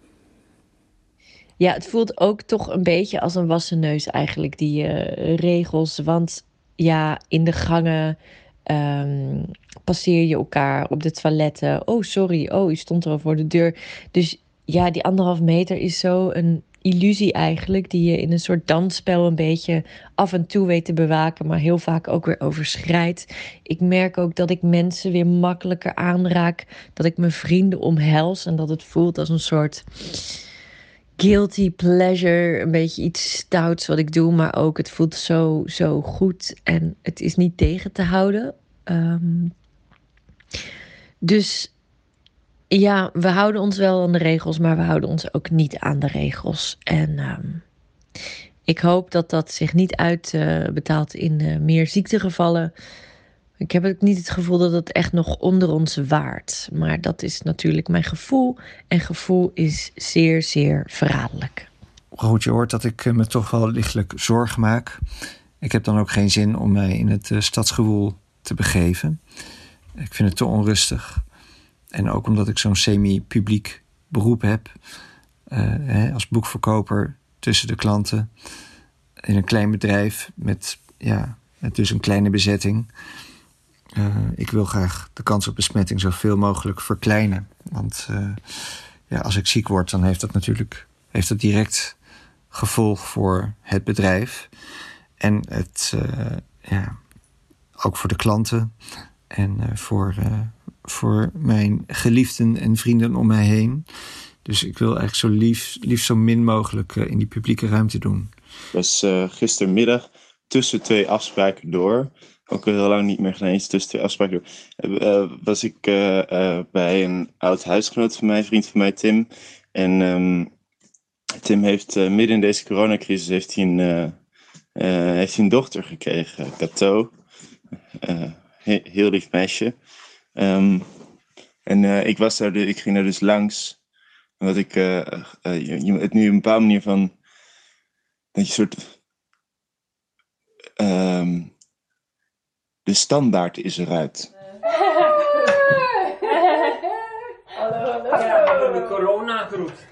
Ja, het voelt ook toch een beetje als een wassen neus eigenlijk, die eh, regels. Want ja, in de gangen ehm, passeer je elkaar op de toiletten. Oh, sorry. Oh, je stond er al voor de deur. Dus ja, die anderhalf meter is zo een illusie eigenlijk, die je in een soort dansspel een beetje af en toe weet te bewaken, maar heel vaak ook weer overschrijdt. Ik merk ook dat ik mensen weer makkelijker aanraak, dat ik mijn vrienden omhels en dat het voelt als een soort guilty pleasure, een beetje iets stouts wat ik doe, maar ook het voelt zo, zo goed en het is niet tegen te houden. Ehm, dus ja, we houden ons wel aan de regels, maar we houden ons ook niet aan de regels. En ehm, ik hoop dat dat zich niet uitbetaalt in uh, meer ziektegevallen. Ik heb ook niet het gevoel dat het echt nog onder ons waard. Maar dat is natuurlijk mijn gevoel. En gevoel is zeer, zeer verraderlijk. Goed, je hoort dat ik me toch wel lichtelijk zorg maak. Ik heb dan ook geen zin om mij in het uh, stadsgewoel te begeven. Ik vind het te onrustig. En ook omdat ik zo'n semi-publiek beroep heb. Uh, hè, als boekverkoper tussen de klanten. In een klein bedrijf met, ja, dus een kleine bezetting. Uh, ik wil graag de kans op besmetting zoveel mogelijk verkleinen. Want uh, ja, als ik ziek word, dan heeft dat natuurlijk heeft dat direct gevolg voor het bedrijf. En het, ja, ook voor de klanten. En voor, voor mijn geliefden en vrienden om mij heen. Dus ik wil eigenlijk zo lief, zo min mogelijk uh, in die publieke ruimte doen. Uh, gistermiddag tussen twee afspraken door. Ook heel lang niet meer gedaan, eens tussen twee afspraken. Uh, was ik bij een oud huisgenoot van mij, vriend van mij, Tim. En um, Tim heeft midden in deze coronacrisis heeft hij een, heeft hij een dochter gekregen, Cato. He heel lief meisje. Um, en uh, ik, was daar, ik ging daar dus langs. Omdat ik uh, uh, je, het nu een bepaalde manier van. Dat je soort. Um, de standaard is eruit. Hallo, hallo. Ja, we de corona-groet.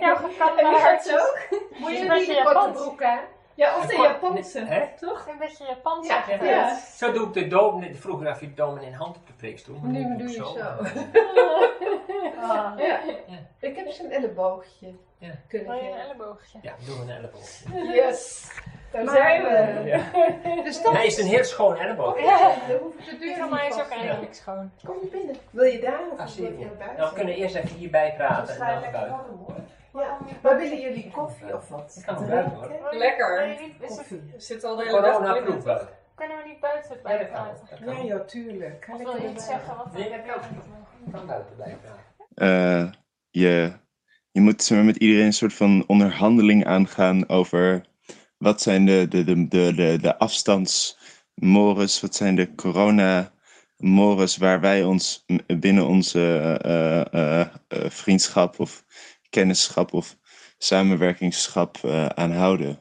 Ja, kan mijn hart ook. Moet je niet de korte broek aan? Ja, of de Japanse, Hè? toch? Een beetje Japans. Ja, ja. Zo doe ik de domen. Vroeger had je de domen in hand op de preekstoel. maar Nu doe je zo. *laughs* *laughs* Ah. Ja. Ik heb zo'n elleboogje Ja. kunnen Wil je een elleboogje? Ja, doe een elleboog. Yes, daar Maar, zijn we. Ja. Dus dat Nee, is een heel schoon elleboog. Ja, de deur van mij is ook eigenlijk schoon. Kom je binnen. Wil je daar of Ah, wil je. buiten? Nou, we kunnen eerst even hierbij praten en dan buiten. Ja. Maar willen jullie koffie of wat? Ik kan hoor. Lekker. Koffie. Zit al de hele dag buiten. Kunnen we niet buiten bij de praten? Ja, ja, tuurlijk. Of wil je iets zeggen wat Nee, dat kan ook. Ik kan buiten blijven praten. Uh, je, je moet met iedereen een soort van onderhandeling aangaan over wat zijn de, de, de, de, de, de afstandsmores, wat zijn de corona-mores waar wij ons binnen onze eh, eh, eh, eh, vriendschap of kennisschap of samenwerkingschap eh, aan houden.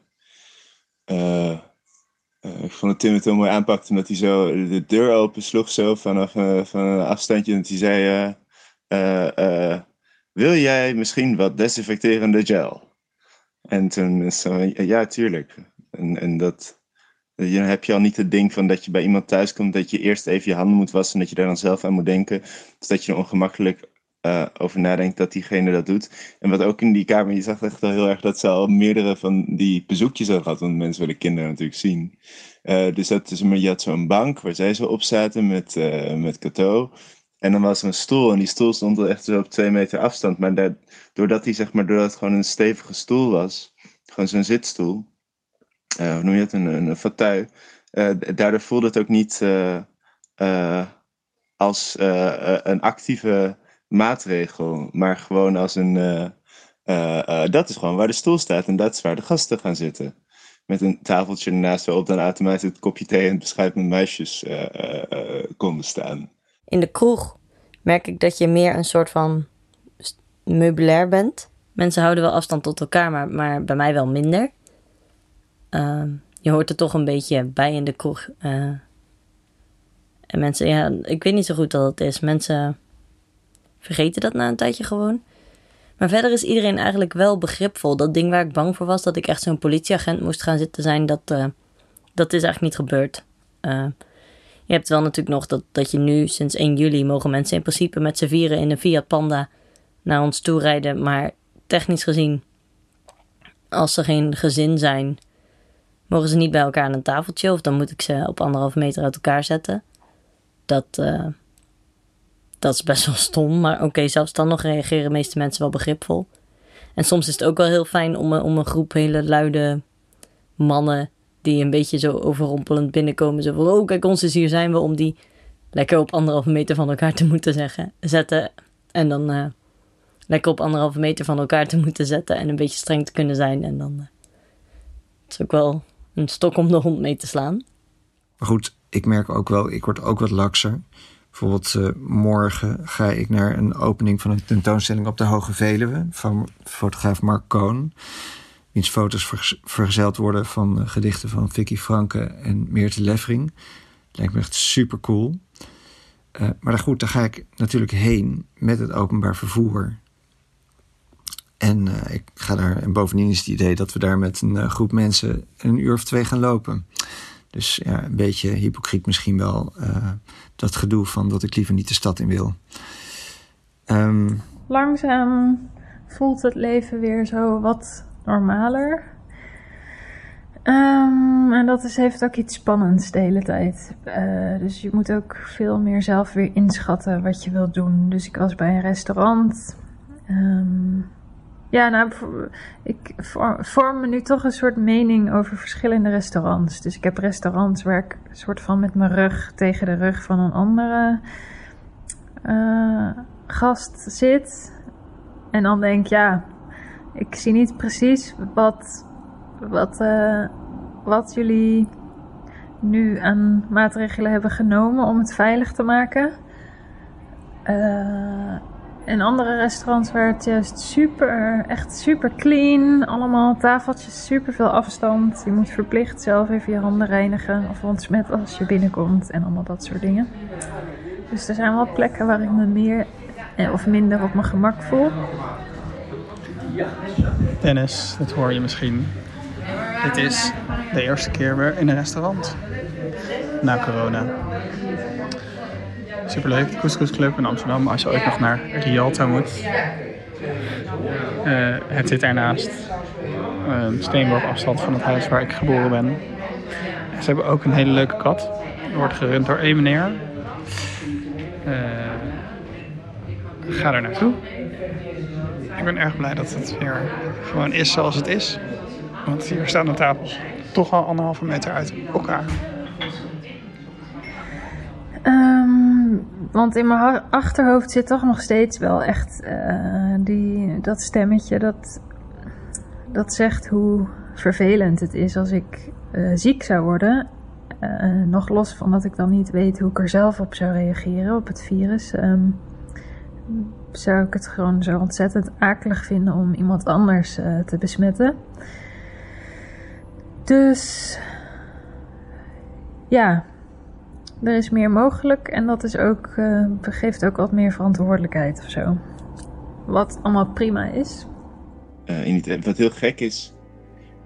Eh, eh, ik vond dat Tim het heel mooi aanpakte, omdat hij zo de deur open sloeg zo vanaf van een afstandje. En dat hij zei, wil jij misschien wat desinfecterende gel? En toen zo, ja, tuurlijk. En, en dat, dan heb je al niet het ding van dat je bij iemand thuis komt, dat je eerst even je handen moet wassen en dat je daar dan zelf aan moet denken. Dus dat je ongemakkelijk eh, over nadenkt dat diegene dat doet. En wat ook in die kamer, je zag echt wel heel erg dat ze al meerdere van die bezoekjes hadden gehad, want mensen willen kinderen natuurlijk zien. Eh, dus dat is, je had zo'n bank waar zij zo op zaten met, eh met Cato. En dan was er een stoel en die stoel stond er echt zo op twee meter afstand. Maar daar, doordat die zeg maar, doordat het gewoon een stevige stoel was, gewoon zo'n zitstoel, hoe noem je het, een, een fauteuil. Daardoor voelde het ook niet als een actieve maatregel, maar gewoon als een. eh, eh, eh, dat is gewoon waar de stoel staat en dat is waar de gasten gaan zitten. Met een tafeltje ernaast waarop dan automatisch het kopje thee en het beschuit met muisjes eh, eh, eh, konden staan. In de kroeg merk ik dat je meer een soort van meubilair bent. Mensen houden wel afstand tot elkaar, maar, maar bij mij wel minder. Ehm, je hoort er toch een beetje bij in de kroeg. eh. en mensen, ja, ik weet niet zo goed dat het is. Mensen vergeten dat na een tijdje gewoon. Maar verder is iedereen eigenlijk wel begripvol. Dat ding waar ik bang voor was, dat ik echt zo'n politieagent moest gaan zitten zijn, dat, eh, dat is eigenlijk niet gebeurd. Eh, je hebt wel natuurlijk nog dat, dat je nu sinds 1 juli mogen mensen in principe met z'n vieren in een Fiat Panda naar ons toe rijden. Maar technisch gezien, als ze geen gezin zijn, mogen ze niet bij elkaar aan een tafeltje. Of dan moet ik ze op anderhalve meter uit elkaar zetten. Dat, eh, dat is best wel stom. Maar oké, zelfs dan nog reageren de meeste mensen wel begripvol. En soms is het ook wel heel fijn om, een- om een groep hele luide mannen die een beetje zo overrompelend binnenkomen. Zo van, oh kijk ons eens, hier zijn we. Om die lekker op anderhalve meter van elkaar te moeten zeggen, zetten. En dan eh, lekker op anderhalve meter van elkaar te moeten zetten. En een beetje streng te kunnen zijn. En dan uh, het is ook wel een stok om de hond mee te slaan. Maar goed, ik merk ook wel, ik word ook wat lakser. Bijvoorbeeld uh, morgen ga ik naar een opening van een tentoonstelling op de Hoge Veluwe van fotograaf Mark Koon. Wiens foto's ver, vergezeld worden van gedichten van Vicky Franke en Meerte Leffering. Lijkt me echt super cool. Uh, maar goed, daar ga ik natuurlijk heen met het openbaar vervoer. En uh, ik ga daar, en bovendien is het idee dat we daar met een groep mensen een uur of twee gaan lopen. Dus ja, een beetje hypocriet misschien wel uh, dat gedoe van dat ik liever niet de stad in wil. Um, Langzaam voelt het leven weer zo wat normaler. Um, en dat is, heeft ook iets spannends de hele tijd. Uh, dus je moet ook veel meer zelf weer inschatten wat je wilt doen. Dus ik was bij een restaurant. Um, ja, nou, ik vorm me nu toch een soort mening over verschillende restaurants. Dus ik heb restaurants waar ik soort van met mijn rug tegen de rug van een andere uh, gast zit. En dan denk ja, ik zie niet precies wat, wat, uh, wat jullie nu aan maatregelen hebben genomen om het veilig te maken. Uh, in andere restaurants het juist super, echt super clean. Allemaal tafeltjes, super veel afstand. Je moet verplicht zelf even je handen reinigen of ontsmetten als je binnenkomt en allemaal dat soort dingen. Dus er zijn wel plekken waar ik me meer of minder op mijn gemak voel. Dennis, dat hoor je misschien. Dit is de eerste keer weer in een restaurant. Na corona. Superleuk, Couscous Club in Amsterdam. Als je ooit nog naar Rialto moet. Uh, het zit ernaast. Een uh, steenworp afstand van het huis waar ik geboren ben. En ze hebben ook een hele leuke kat. Die wordt gerund door één meneer. Uh, ga er naartoe. Ik ben erg blij dat het weer gewoon is zoals het is. Want hier staan de tafels toch al anderhalve meter uit elkaar. Um, want in mijn achterhoofd zit toch nog steeds wel echt uh, die, dat stemmetje dat, dat zegt hoe vervelend het is als ik uh, ziek zou worden. Uh, nog los van dat ik dan niet weet hoe ik er zelf op zou reageren op het virus. Um, zou ik het gewoon zo ontzettend akelig vinden om iemand anders te besmetten. Dus ja, er is meer mogelijk en dat is ook, uh, geeft ook wat meer verantwoordelijkheid of zo. Wat allemaal prima is. Uh, wat heel gek is,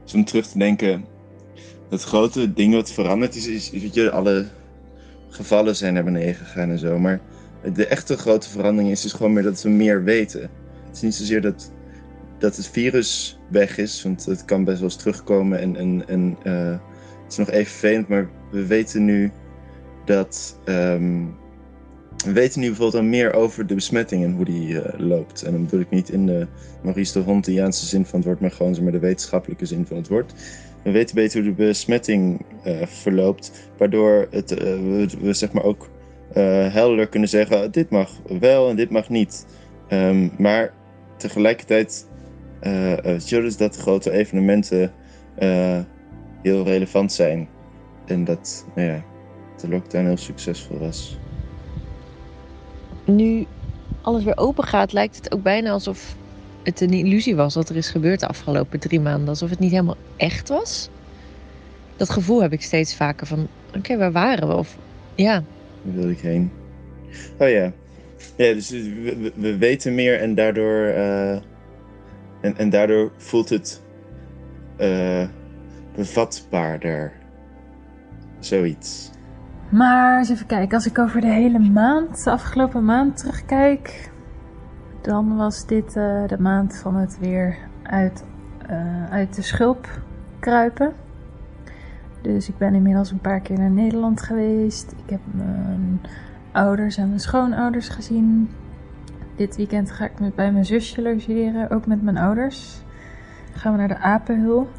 is om terug te denken. Dat grote ding wat veranderd is, is, is dat je alle gevallen zijn naar beneden gegaan en zo. Maar de echte grote verandering is dus gewoon meer dat we meer weten. Het is niet zozeer dat, dat het virus weg is, want het kan best wel eens terugkomen en, en, en uh, het is nog even vervelend, maar we weten nu dat um, we weten nu bijvoorbeeld al meer over de besmetting en hoe die uh, loopt. En dan bedoel ik niet in de Maurice de Hontiaanse zin van het woord, maar gewoon maar de wetenschappelijke zin van het woord. We we weten beter hoe de besmetting eh, verloopt. Waardoor het, eh, we, zeg maar ook eh, helder kunnen zeggen: "Ah, dit mag wel en dit mag niet. Ehm, maar tegelijkertijd eh eh, wel, dus dat grote evenementen eh, heel relevant zijn. En dat nou ja, de lockdown heel succesvol was. Nu alles weer open gaat, lijkt het ook bijna alsof het een illusie was wat er is gebeurd de afgelopen drie maanden. Alsof het niet helemaal echt was. Dat gevoel heb ik steeds vaker van, oké, waar waren we? Of ja, Daar wilde ik heen. Oh ja. Ja, dus we, we- we weten meer en daardoor, eh, en, en daardoor voelt het eh, bevatbaarder. Zoiets. Maar eens even kijken, als ik over de hele maand, de afgelopen maand terugkijk, dan was dit eh, de maand van het weer uit, eh, uit de schulp kruipen. Dus ik ben inmiddels een paar keer naar Nederland geweest. Ik heb mijn ouders en mijn schoonouders gezien. Dit weekend ga ik met, bij mijn zusje logeren, ook met mijn ouders. Gaan we naar de Apenhul.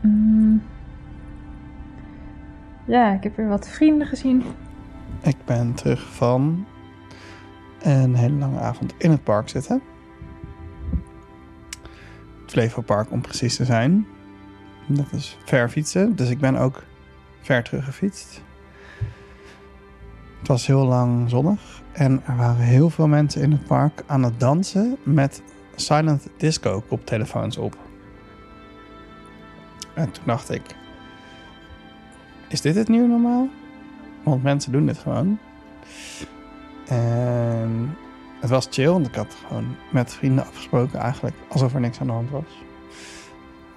Mm. Ja, ik heb weer wat vrienden gezien. Ik ben terug van een hele lange avond in het park zitten. Het Flevopark om precies te zijn. Dat is ver fietsen, dus ik ben ook ver teruggefietst. Het was heel lang zonnig en er waren heel veel mensen in het park aan het dansen met silent disco koptelefoons op. En toen dacht ik, is dit het nieuwe normaal? Want mensen doen dit gewoon. En het was chill, want ik had gewoon met vrienden afgesproken eigenlijk alsof er niks aan de hand was.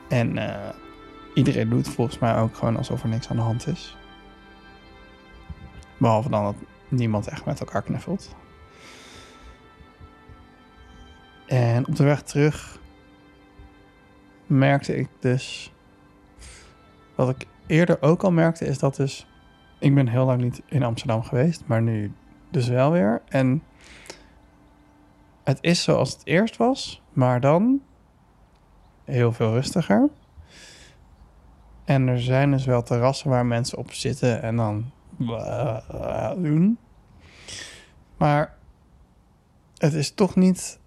En eh, iedereen doet volgens mij ook gewoon alsof er niks aan de hand is. Behalve dan dat niemand echt met elkaar knuffelt. En op de weg terug merkte ik dus. Wat ik eerder ook al merkte, is dat dus. Ik ben heel lang niet in Amsterdam geweest, maar nu dus wel weer. En het is zoals het eerst was, maar dan heel veel rustiger. En er zijn dus wel terrassen waar mensen op zitten en dan *laughs* doen. Maar het is toch niet.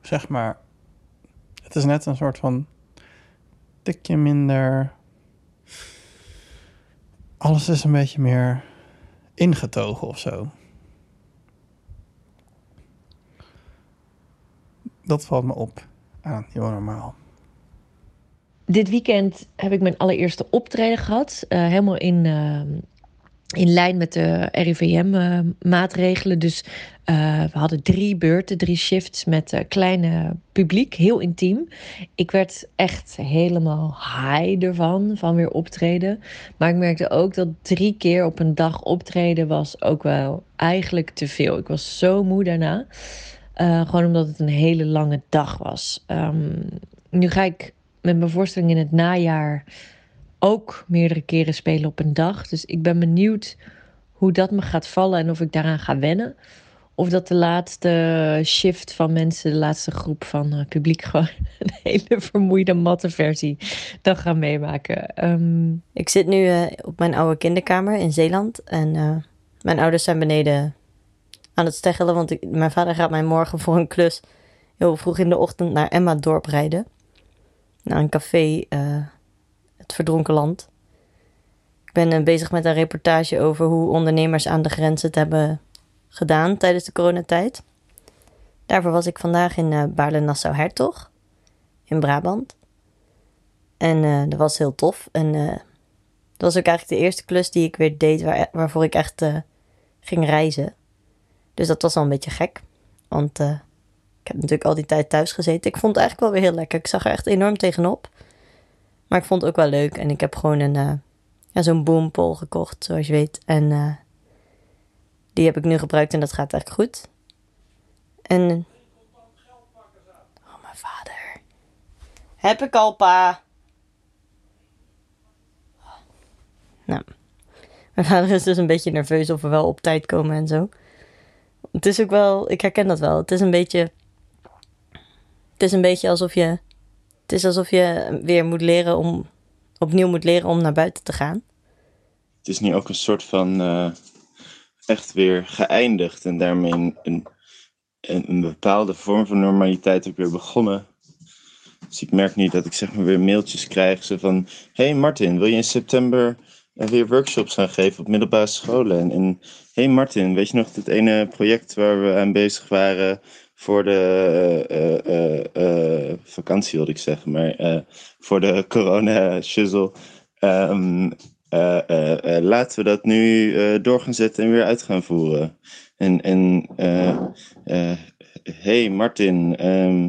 Zeg maar. Het is net een soort van tikje minder. Alles is een beetje meer ingetogen of zo. Dat valt me op aan nieuwe normaal. Dit weekend heb ik mijn allereerste optreden gehad. eh, helemaal in, eh, in lijn met de RIVM-maatregelen. dus eh, we hadden drie beurten, drie shifts met eh, kleine publiek. Heel intiem. Ik werd echt helemaal high ervan, van weer optreden. Maar ik merkte ook dat drie keer op een dag optreden was ook wel eigenlijk te veel. Ik was zo moe daarna. Eh, gewoon omdat het een hele lange dag was. Ehm, nu ga ik met mijn voorstelling in het najaar ook meerdere keren spelen op een dag. Dus ik ben benieuwd hoe dat me gaat vallen en of ik daaraan ga wennen. Of dat de laatste shift van mensen, de laatste groep van eh, publiek, *laughs* gewoon een hele vermoeide matte versie dan gaan meemaken. Ehm, Ik zit nu eh, op mijn oude kinderkamer in Zeeland. En eh, mijn ouders zijn beneden aan het steggelen. Want mijn vader gaat mij morgen voor een klus heel vroeg in de ochtend naar Emma dorp rijden. Naar een café, Verdronken Land. Ik ben eh, bezig met een reportage over hoe ondernemers aan de grens het hebben gedaan tijdens de coronatijd. Daarvoor was ik vandaag in eh Baarle-Nassau-Hertog in Brabant. En eh, dat was heel tof. En dat was ook eigenlijk de eerste klus die ik weer deed waar, waarvoor ik echt ging reizen. Dus dat was al een beetje gek. Want ik heb natuurlijk al die tijd thuis gezeten. Ik vond het eigenlijk wel weer heel lekker. Ik zag er echt enorm tegenop. Maar ik vond het ook wel leuk. En ik heb gewoon een, eh, ja, zo'n boompol gekocht, zoals je weet. En eh, die heb ik nu gebruikt en dat gaat eigenlijk goed. En... Oh, mijn vader. Heb ik al, pa. Nou, mijn vader is dus een beetje nerveus of we wel op tijd komen en zo. Het is ook wel, ik herken dat wel. Het is een beetje, het is een beetje alsof je Het is alsof je weer moet leren om, opnieuw moet leren om naar buiten te gaan. Het is nu ook een soort van eh, echt weer geëindigd en daarmee een, een, een bepaalde vorm van normaliteit ook weer begonnen. Dus ik merk nu dat ik zeg maar weer mailtjes krijg zo van... Hey Martin, wil je in september eh, weer workshops gaan geven op middelbare scholen? En, en hey Martin, weet je nog dat ene project waar we aan bezig waren voor de eh, eh, eh, vakantie wilde ik zeggen, maar voor de corona shizzle. Ehm, eh, eh, eh, laten we dat nu door gaan zetten en weer uit gaan voeren. En, en hey Martin, ehm,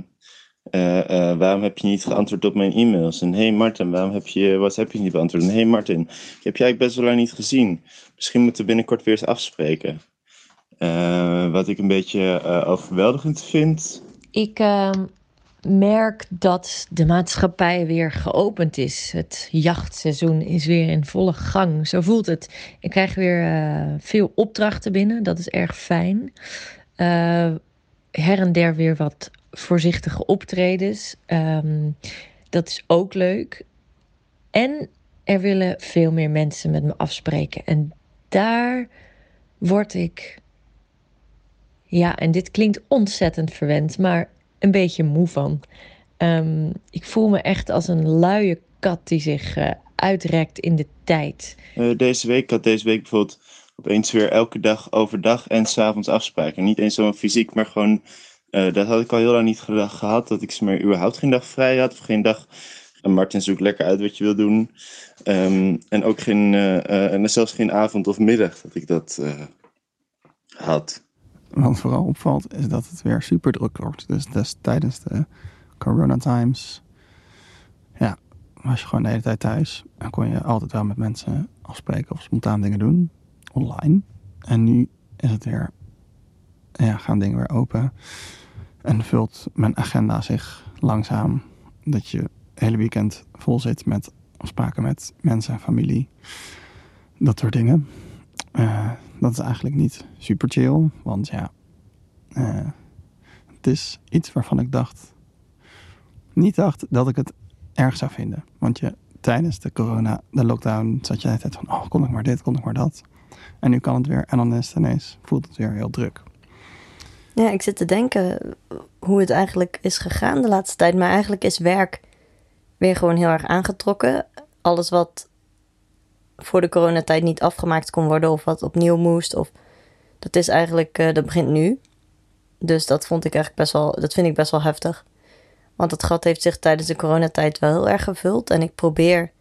eh, eh, waarom heb je niet geantwoord op mijn e-mails? En hey Martin, waarom heb je WhatsApp niet beantwoord? En hey Martin, ik heb jij best wel lang niet gezien. Misschien moeten we binnenkort weer eens afspreken. Eh, wat ik een beetje eh, overweldigend vind. Ik ehm, merk dat de maatschappij weer geopend is. Het jachtseizoen is weer in volle gang. Zo voelt het. Ik krijg weer eh, veel opdrachten binnen. Dat is erg fijn. Her en der weer wat voorzichtige optredens. Ehm, dat is ook leuk. En er willen veel meer mensen met me afspreken. En daar word ik ja, en dit klinkt ontzettend verwend, maar een beetje moe van. Ehm, ik voel me echt als een luie kat die zich eh, uitrekt in de tijd. Eh, deze week had deze week bijvoorbeeld opeens weer elke dag overdag en s'avonds afspraken. Niet eens zo'n fysiek, maar gewoon, eh, dat had ik al heel lang niet ge- gehad. Dat ik maar überhaupt geen dag vrij had. Of geen dag, en Martin zoekt lekker uit wat je wil doen. Ehm, en ook geen, en zelfs geen avond of middag dat ik dat had. Wat vooral opvalt is dat het weer super druk wordt. Dus, tijdens de corona times, ja, was je gewoon de hele tijd thuis. En kon je altijd wel met mensen afspreken of spontaan dingen doen, online. En nu is het weer, ja, gaan dingen weer open. En vult mijn agenda zich langzaam dat je het hele weekend vol zit met afspraken met mensen en familie. Dat soort dingen. Eh, dat is eigenlijk niet super chill, want ja, eh, het is iets waarvan ik dacht, niet dacht dat ik het erg zou vinden. Want je, tijdens de corona, de lockdown, zat je de hele tijd van, oh, kon ik maar dit, kon ik maar dat. En nu kan het weer, en dan is het ineens, voelt het weer heel druk. Ja, ik zit te denken hoe het eigenlijk is gegaan de laatste tijd. Maar eigenlijk is werk weer gewoon heel erg aangetrokken. Alles wat voor de coronatijd niet afgemaakt kon worden of wat opnieuw moest. Of, dat is eigenlijk, eh, dat begint nu. Dus dat vond ik eigenlijk best wel, dat vind ik best wel heftig. Want het gat heeft zich tijdens de coronatijd wel heel erg gevuld. En ik probeer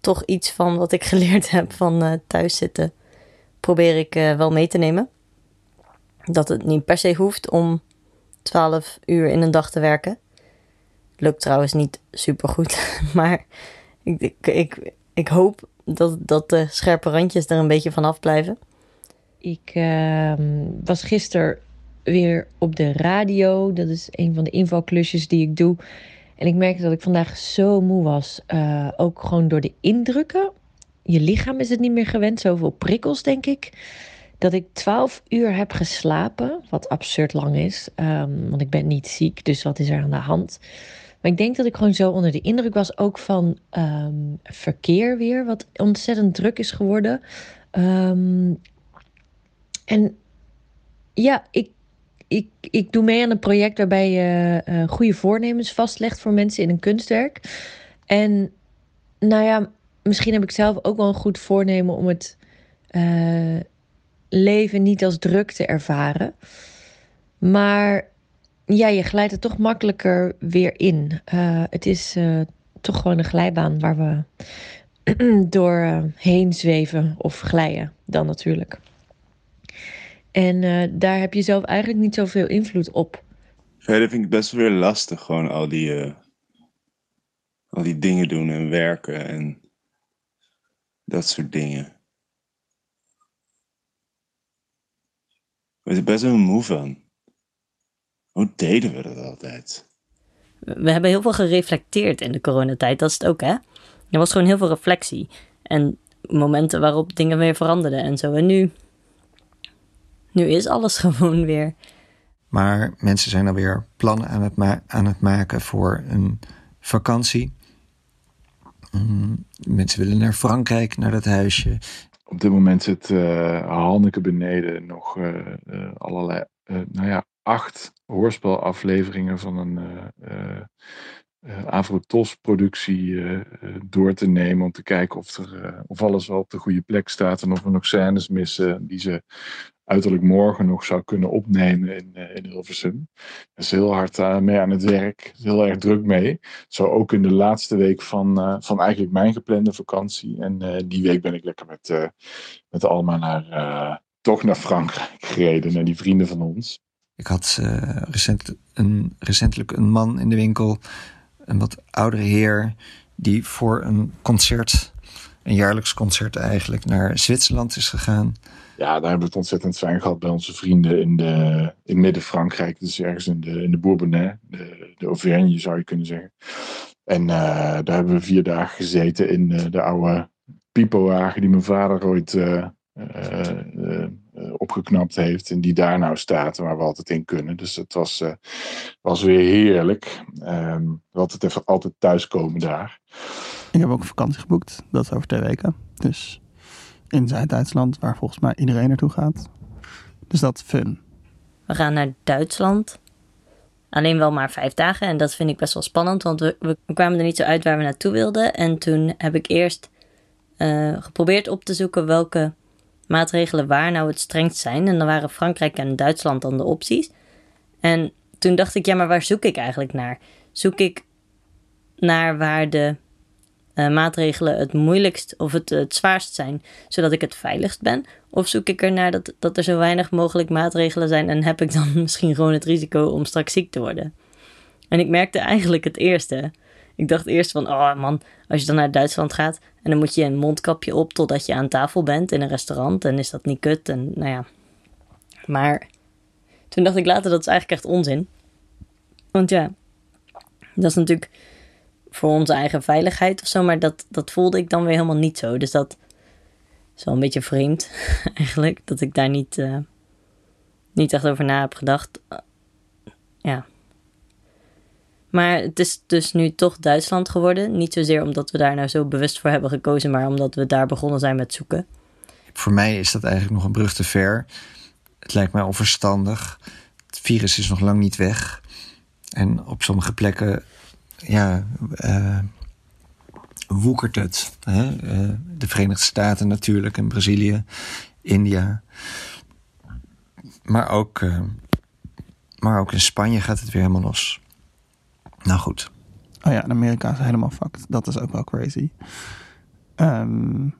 toch iets van wat ik *laughs* geleerd heb van eh thuis zitten, probeer ik eh, wel mee te nemen. Dat het niet per se hoeft om 12 uur in een dag te werken. Lukt trouwens niet super goed. *laughs* Maar ik, ik, ik, ik hoop dat, dat de scherpe randjes er een beetje vanaf blijven. Ik ehm, was gisteren weer op de radio. Dat is een van de invalklusjes die ik doe. En ik merkte dat ik vandaag zo moe was. Eh, ook gewoon door de indrukken. Je lichaam is het niet meer gewend. Zoveel prikkels, denk ik. Dat ik 12 uur heb geslapen. Wat absurd lang is. ehm, want ik ben niet ziek. Dus wat is er aan de hand? Maar ik denk dat ik gewoon zo onder de indruk was. Ook van ehm, verkeer weer. Wat ontzettend druk is geworden. Ehm, en ja, ik, ik, ik doe mee aan een project waarbij je eh, goede voornemens vastlegt voor mensen in een kunstwerk. En nou ja, misschien heb ik zelf ook wel een goed voornemen om het eh, leven niet als druk te ervaren. Maar ja, je glijdt er toch makkelijker weer in. Eh, het is eh, toch gewoon een glijbaan waar we *clears throat* door eh, zweven of glijden dan natuurlijk. En daar heb je zelf eigenlijk niet zoveel invloed op. Verder vind ik best weer lastig, gewoon al die, al die dingen doen en werken en dat soort dingen. Er best wel moe van. Hoe deden we dat altijd? We hebben heel veel gereflecteerd in de coronatijd. Dat is het ook, hè? Er was gewoon heel veel reflectie. En momenten waarop dingen weer veranderden en zo. En nu, nu is alles *laughs* gewoon weer. Maar mensen zijn alweer plannen aan het, ma- aan het maken voor een vakantie. Mm, mensen willen naar Frankrijk, naar dat huisje. Op dit moment zit uh, Hanneke beneden nog uh, uh, allerlei, nou ja, acht hoorspelafleveringen van een uh, Avrotos-productie door te nemen. Om te kijken of, er, of alles wel op de goede plek staat en of we nog scènes missen die ze uiterlijk morgen nog zou kunnen opnemen in, in Hilversum. Dat is heel hard mee aan het werk. Heel erg druk mee. Zo ook in de laatste week van, van eigenlijk mijn geplande vakantie. En die week ben ik lekker met, met Alma naar, toch naar Frankrijk gereden. Naar die vrienden van ons. Ik had recent, een, recentelijk een man in de winkel. Een wat oudere heer. Die voor een concert, een jaarlijks concert eigenlijk, naar Zwitserland is gegaan ja, daar hebben we het ontzettend fijn gehad bij onze vrienden in, de, in Midden-Frankrijk. Dus ergens in de, in de Bourbonnais, de, de Auvergne zou je kunnen zeggen. En uh, daar hebben we vier dagen gezeten in uh, de oude pipowagen die mijn vader ooit opgeknapt heeft. En die daar nou staat, waar we altijd in kunnen. Dus het was, was weer heerlijk. Um, altijd even altijd thuiskomen daar. Ik heb ook een vakantie geboekt. Dat is over twee weken. Dus in Zuid-Duitsland, waar volgens mij iedereen naartoe gaat. Dus dat is fun. We gaan naar Duitsland. Alleen wel maar vijf dagen. En dat vind ik best wel spannend, want we, we kwamen er niet zo uit waar we naartoe wilden. En toen heb ik eerst uh, geprobeerd op te zoeken welke maatregelen waar nou het strengst zijn. En dan waren Frankrijk en Duitsland dan de opties. En toen dacht ik, ja, maar waar zoek ik eigenlijk naar? Zoek ik naar waar de uh, maatregelen het moeilijkst of het, het zwaarst zijn, zodat ik het veiligst ben? Of zoek ik ernaar dat, dat er zo weinig mogelijk maatregelen zijn en heb ik dan *laughs* misschien gewoon het risico om straks ziek te worden? En ik merkte eigenlijk het eerste. Ik dacht eerst van, oh man, als je dan naar Duitsland gaat en dan moet je een mondkapje op totdat je aan tafel bent in een restaurant en is dat niet kut en nou ja. Maar toen dacht ik later, dat is eigenlijk echt onzin. Want ja, dat is natuurlijk voor onze eigen veiligheid of zo. Maar dat, dat voelde ik dan weer helemaal niet zo. Dus dat is wel een beetje vreemd *laughs* eigenlijk. Dat ik daar niet, uh, niet echt over na heb gedacht. Ja. Maar het is dus nu toch Duitsland geworden. Niet zozeer omdat we daar nou zo bewust voor hebben gekozen, maar omdat we daar begonnen zijn met zoeken. Voor mij is dat eigenlijk nog een brug te ver. Het lijkt mij onverstandig. Het virus is nog lang niet weg. En op sommige plekken ja, uh, woekert het. Hè? Uh, de Verenigde Staten natuurlijk en Brazilië, India. Maar ook, uh, maar ook in Spanje gaat het weer helemaal los. Nou goed. Oh ja, in Amerika is helemaal fucked. Dat is ook wel crazy. Um,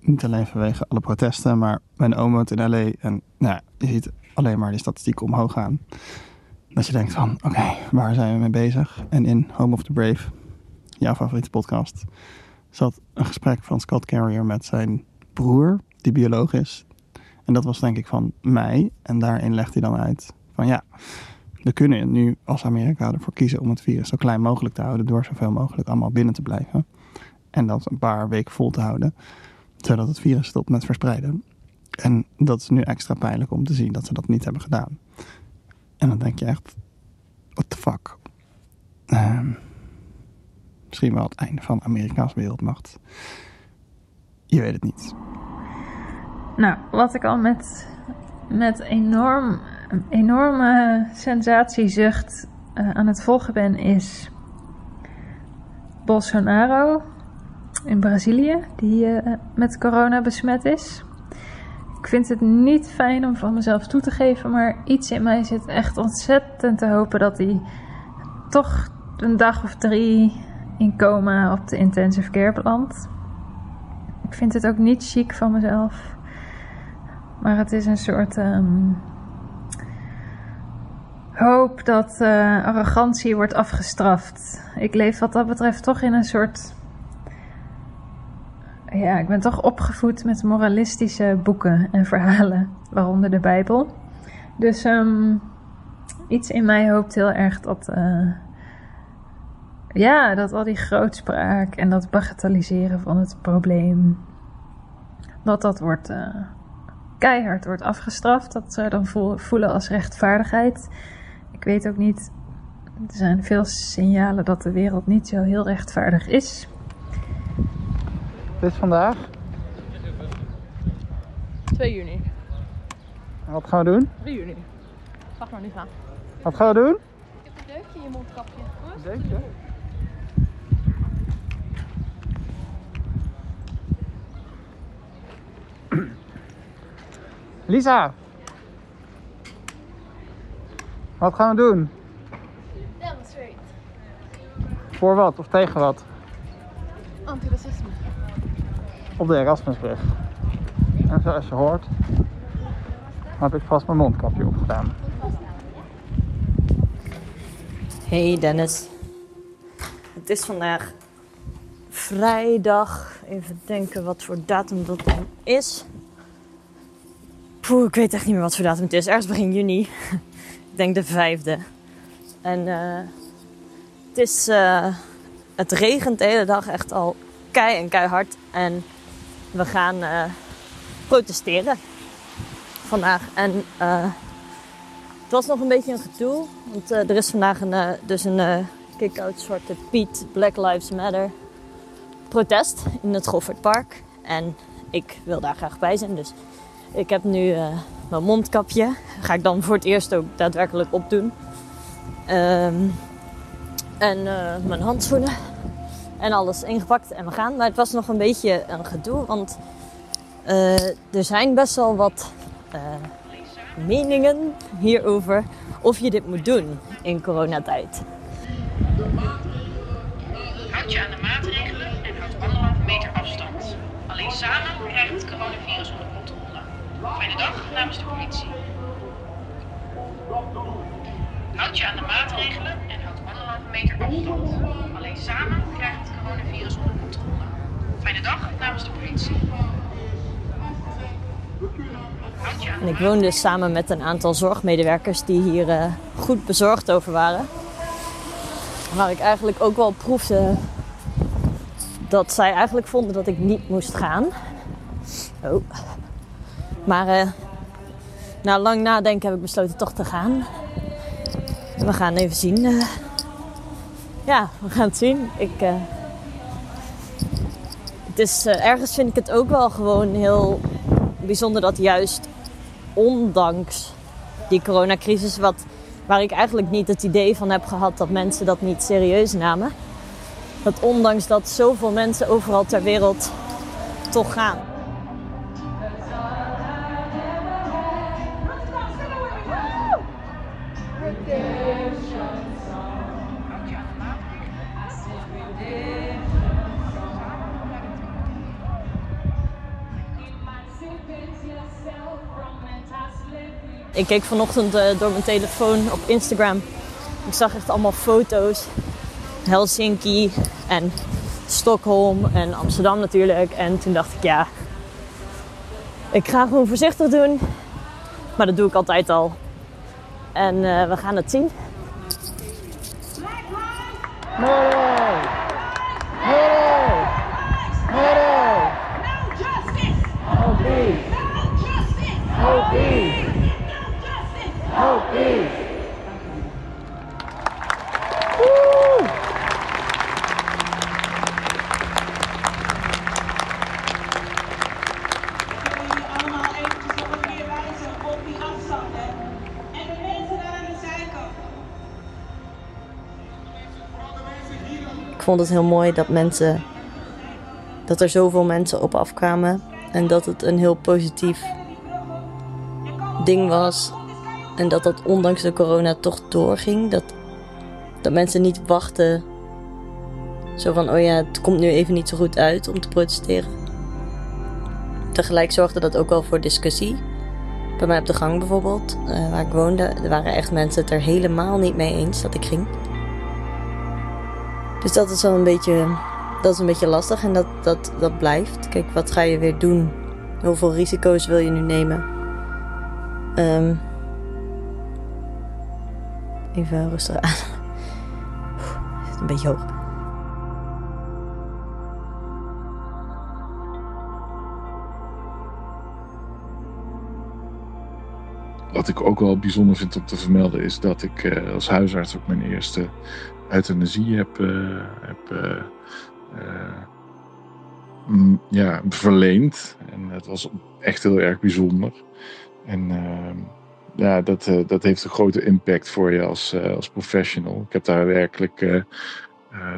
niet alleen vanwege alle protesten, maar mijn oom woont in LA. En nou, je ziet alleen maar die statistieken omhoog gaan. Dat je denkt van, oké, waar zijn we mee bezig? En in Home of the Brave, jouw favoriete podcast, zat een gesprek van Scott Carrier met zijn broer, die bioloog is. En dat was denk ik van mei. En daarin legt hij dan uit van ja, we kunnen nu als Amerika ervoor kiezen om het virus zo klein mogelijk te houden door zoveel mogelijk allemaal binnen te blijven. En dat een paar weken vol te houden, zodat het virus stopt met verspreiden. En dat is nu extra pijnlijk om te zien dat ze dat niet hebben gedaan. En dan denk je echt, what the fuck. Uh, misschien wel het einde van Amerikaanse wereldmacht. Je weet het niet. Nou, wat ik al met, met enorm, enorme sensatiezucht uh, aan het volgen ben, is Bolsonaro in Brazilië, die uh, met corona besmet is. Ik vind het niet fijn om van mezelf toe te geven, maar iets in mij zit echt ontzettend te hopen dat hij toch een dag of drie in coma op de intensive care belandt. Ik vind het ook niet chic van mezelf, maar het is een soort um, hoop dat uh, arrogantie wordt afgestraft. Ik leef wat dat betreft toch in een soort ja, ik ben toch opgevoed met moralistische boeken en verhalen, waaronder de Bijbel. Dus um, iets in mij hoopt heel erg dat, uh, ja, dat al die grootspraak en dat bagatelliseren van het probleem, dat dat wordt uh, keihard wordt afgestraft. Dat zou dan voelen als rechtvaardigheid. Ik weet ook niet. Er zijn veel signalen dat de wereld niet zo heel rechtvaardig is. Dit is vandaag. 2 juni. En wat gaan we doen? 3 juni. Zag maar niet gaan. Wat gaan we doen? Je hebt een deukje in je mondkapje. Een deukje? *clears throat* Lisa! Wat gaan we doen? Demonstrate. Voor wat of tegen wat? Antiracisme. Op de Erasmusbrug. En zoals je hoort, heb ik vast mijn mondkapje opgedaan. Hey Dennis. Het is vandaag vrijdag. Even denken wat voor datum dat dan is. Poeh, ik weet echt niet meer wat voor datum het is. Ergens begin juni. Denk de vijfde. En eh, het is... eh, het regent de hele dag echt al kei en keihard. En we gaan eh, protesteren vandaag. En het was nog een beetje een gedoe. Want er is vandaag een, dus een kick-out Zwarte Piet Black Lives Matter protest in het Goffertpark. En ik wil daar graag bij zijn. Dus ik heb nu mondkapje. Ga ik dan voor het eerst ook daadwerkelijk opdoen. Ehm, en eh, mijn handschoenen. En alles ingepakt en we gaan. Maar het was nog een beetje een gedoe. Want eh, er zijn best wel wat eh, meningen hierover of je dit moet doen in coronatijd. Houd je aan de maatregelen en houd anderhalve meter afstand. Alleen samen krijgt het coronavirus onder. Fijne dag namens de politie. Houd je aan de maatregelen en houd anderhalve meter afstand. Alleen samen krijgt het coronavirus onder controle. Fijne dag namens de politie. Houd je aan En ik woon dus samen met een aantal zorgmedewerkers die hier eh, goed bezorgd over waren. Waar ik eigenlijk ook wel proefde dat zij eigenlijk vonden dat ik niet moest gaan. Oh. Maar eh, na lang nadenken heb ik besloten toch te gaan. We gaan even zien. eh. ja, we gaan het zien. Ik, eh, het is, ergens vind ik het ook wel gewoon heel bijzonder dat juist ondanks die coronacrisis, wat, waar ik eigenlijk niet het idee van heb gehad dat mensen dat niet serieus namen, dat ondanks dat zoveel mensen overal ter wereld toch gaan. Ik keek vanochtend eh, door mijn telefoon op Instagram. Ik zag echt allemaal foto's. Helsinki en Stockholm en Amsterdam natuurlijk. En toen dacht ik, ja, ik ga gewoon voorzichtig doen. Maar dat doe ik altijd al. En eh, we gaan het zien. Murder! Vond het heel mooi dat mensen. dat er zoveel mensen op afkwamen. En dat het een heel positief ding was. En dat dat ondanks de corona toch doorging. Dat, dat mensen niet wachten. Zo van: oh ja, het komt nu even niet zo goed uit om te protesteren. Tegelijk zorgde dat ook wel voor discussie. Bij mij op de gang bijvoorbeeld, eh, waar ik woonde, waren echt mensen het er helemaal niet mee eens dat ik ging. Dus dat is wel een beetje, dat is een beetje lastig en dat, dat, dat blijft. Kijk, wat ga je weer doen? Hoeveel risico's wil je nu nemen? Ehm, even rustig aan. *laughs* Het is een beetje hoog. Wat ik ook wel bijzonder vind om te vermelden is dat ik eh, als huisarts ook mijn eerste euthanasie heb, eh, heb eh, mm, ja, verleend. En dat was echt heel erg bijzonder. En ehm, ja, dat, dat heeft een grote impact voor je als, als professional. Ik heb daar werkelijk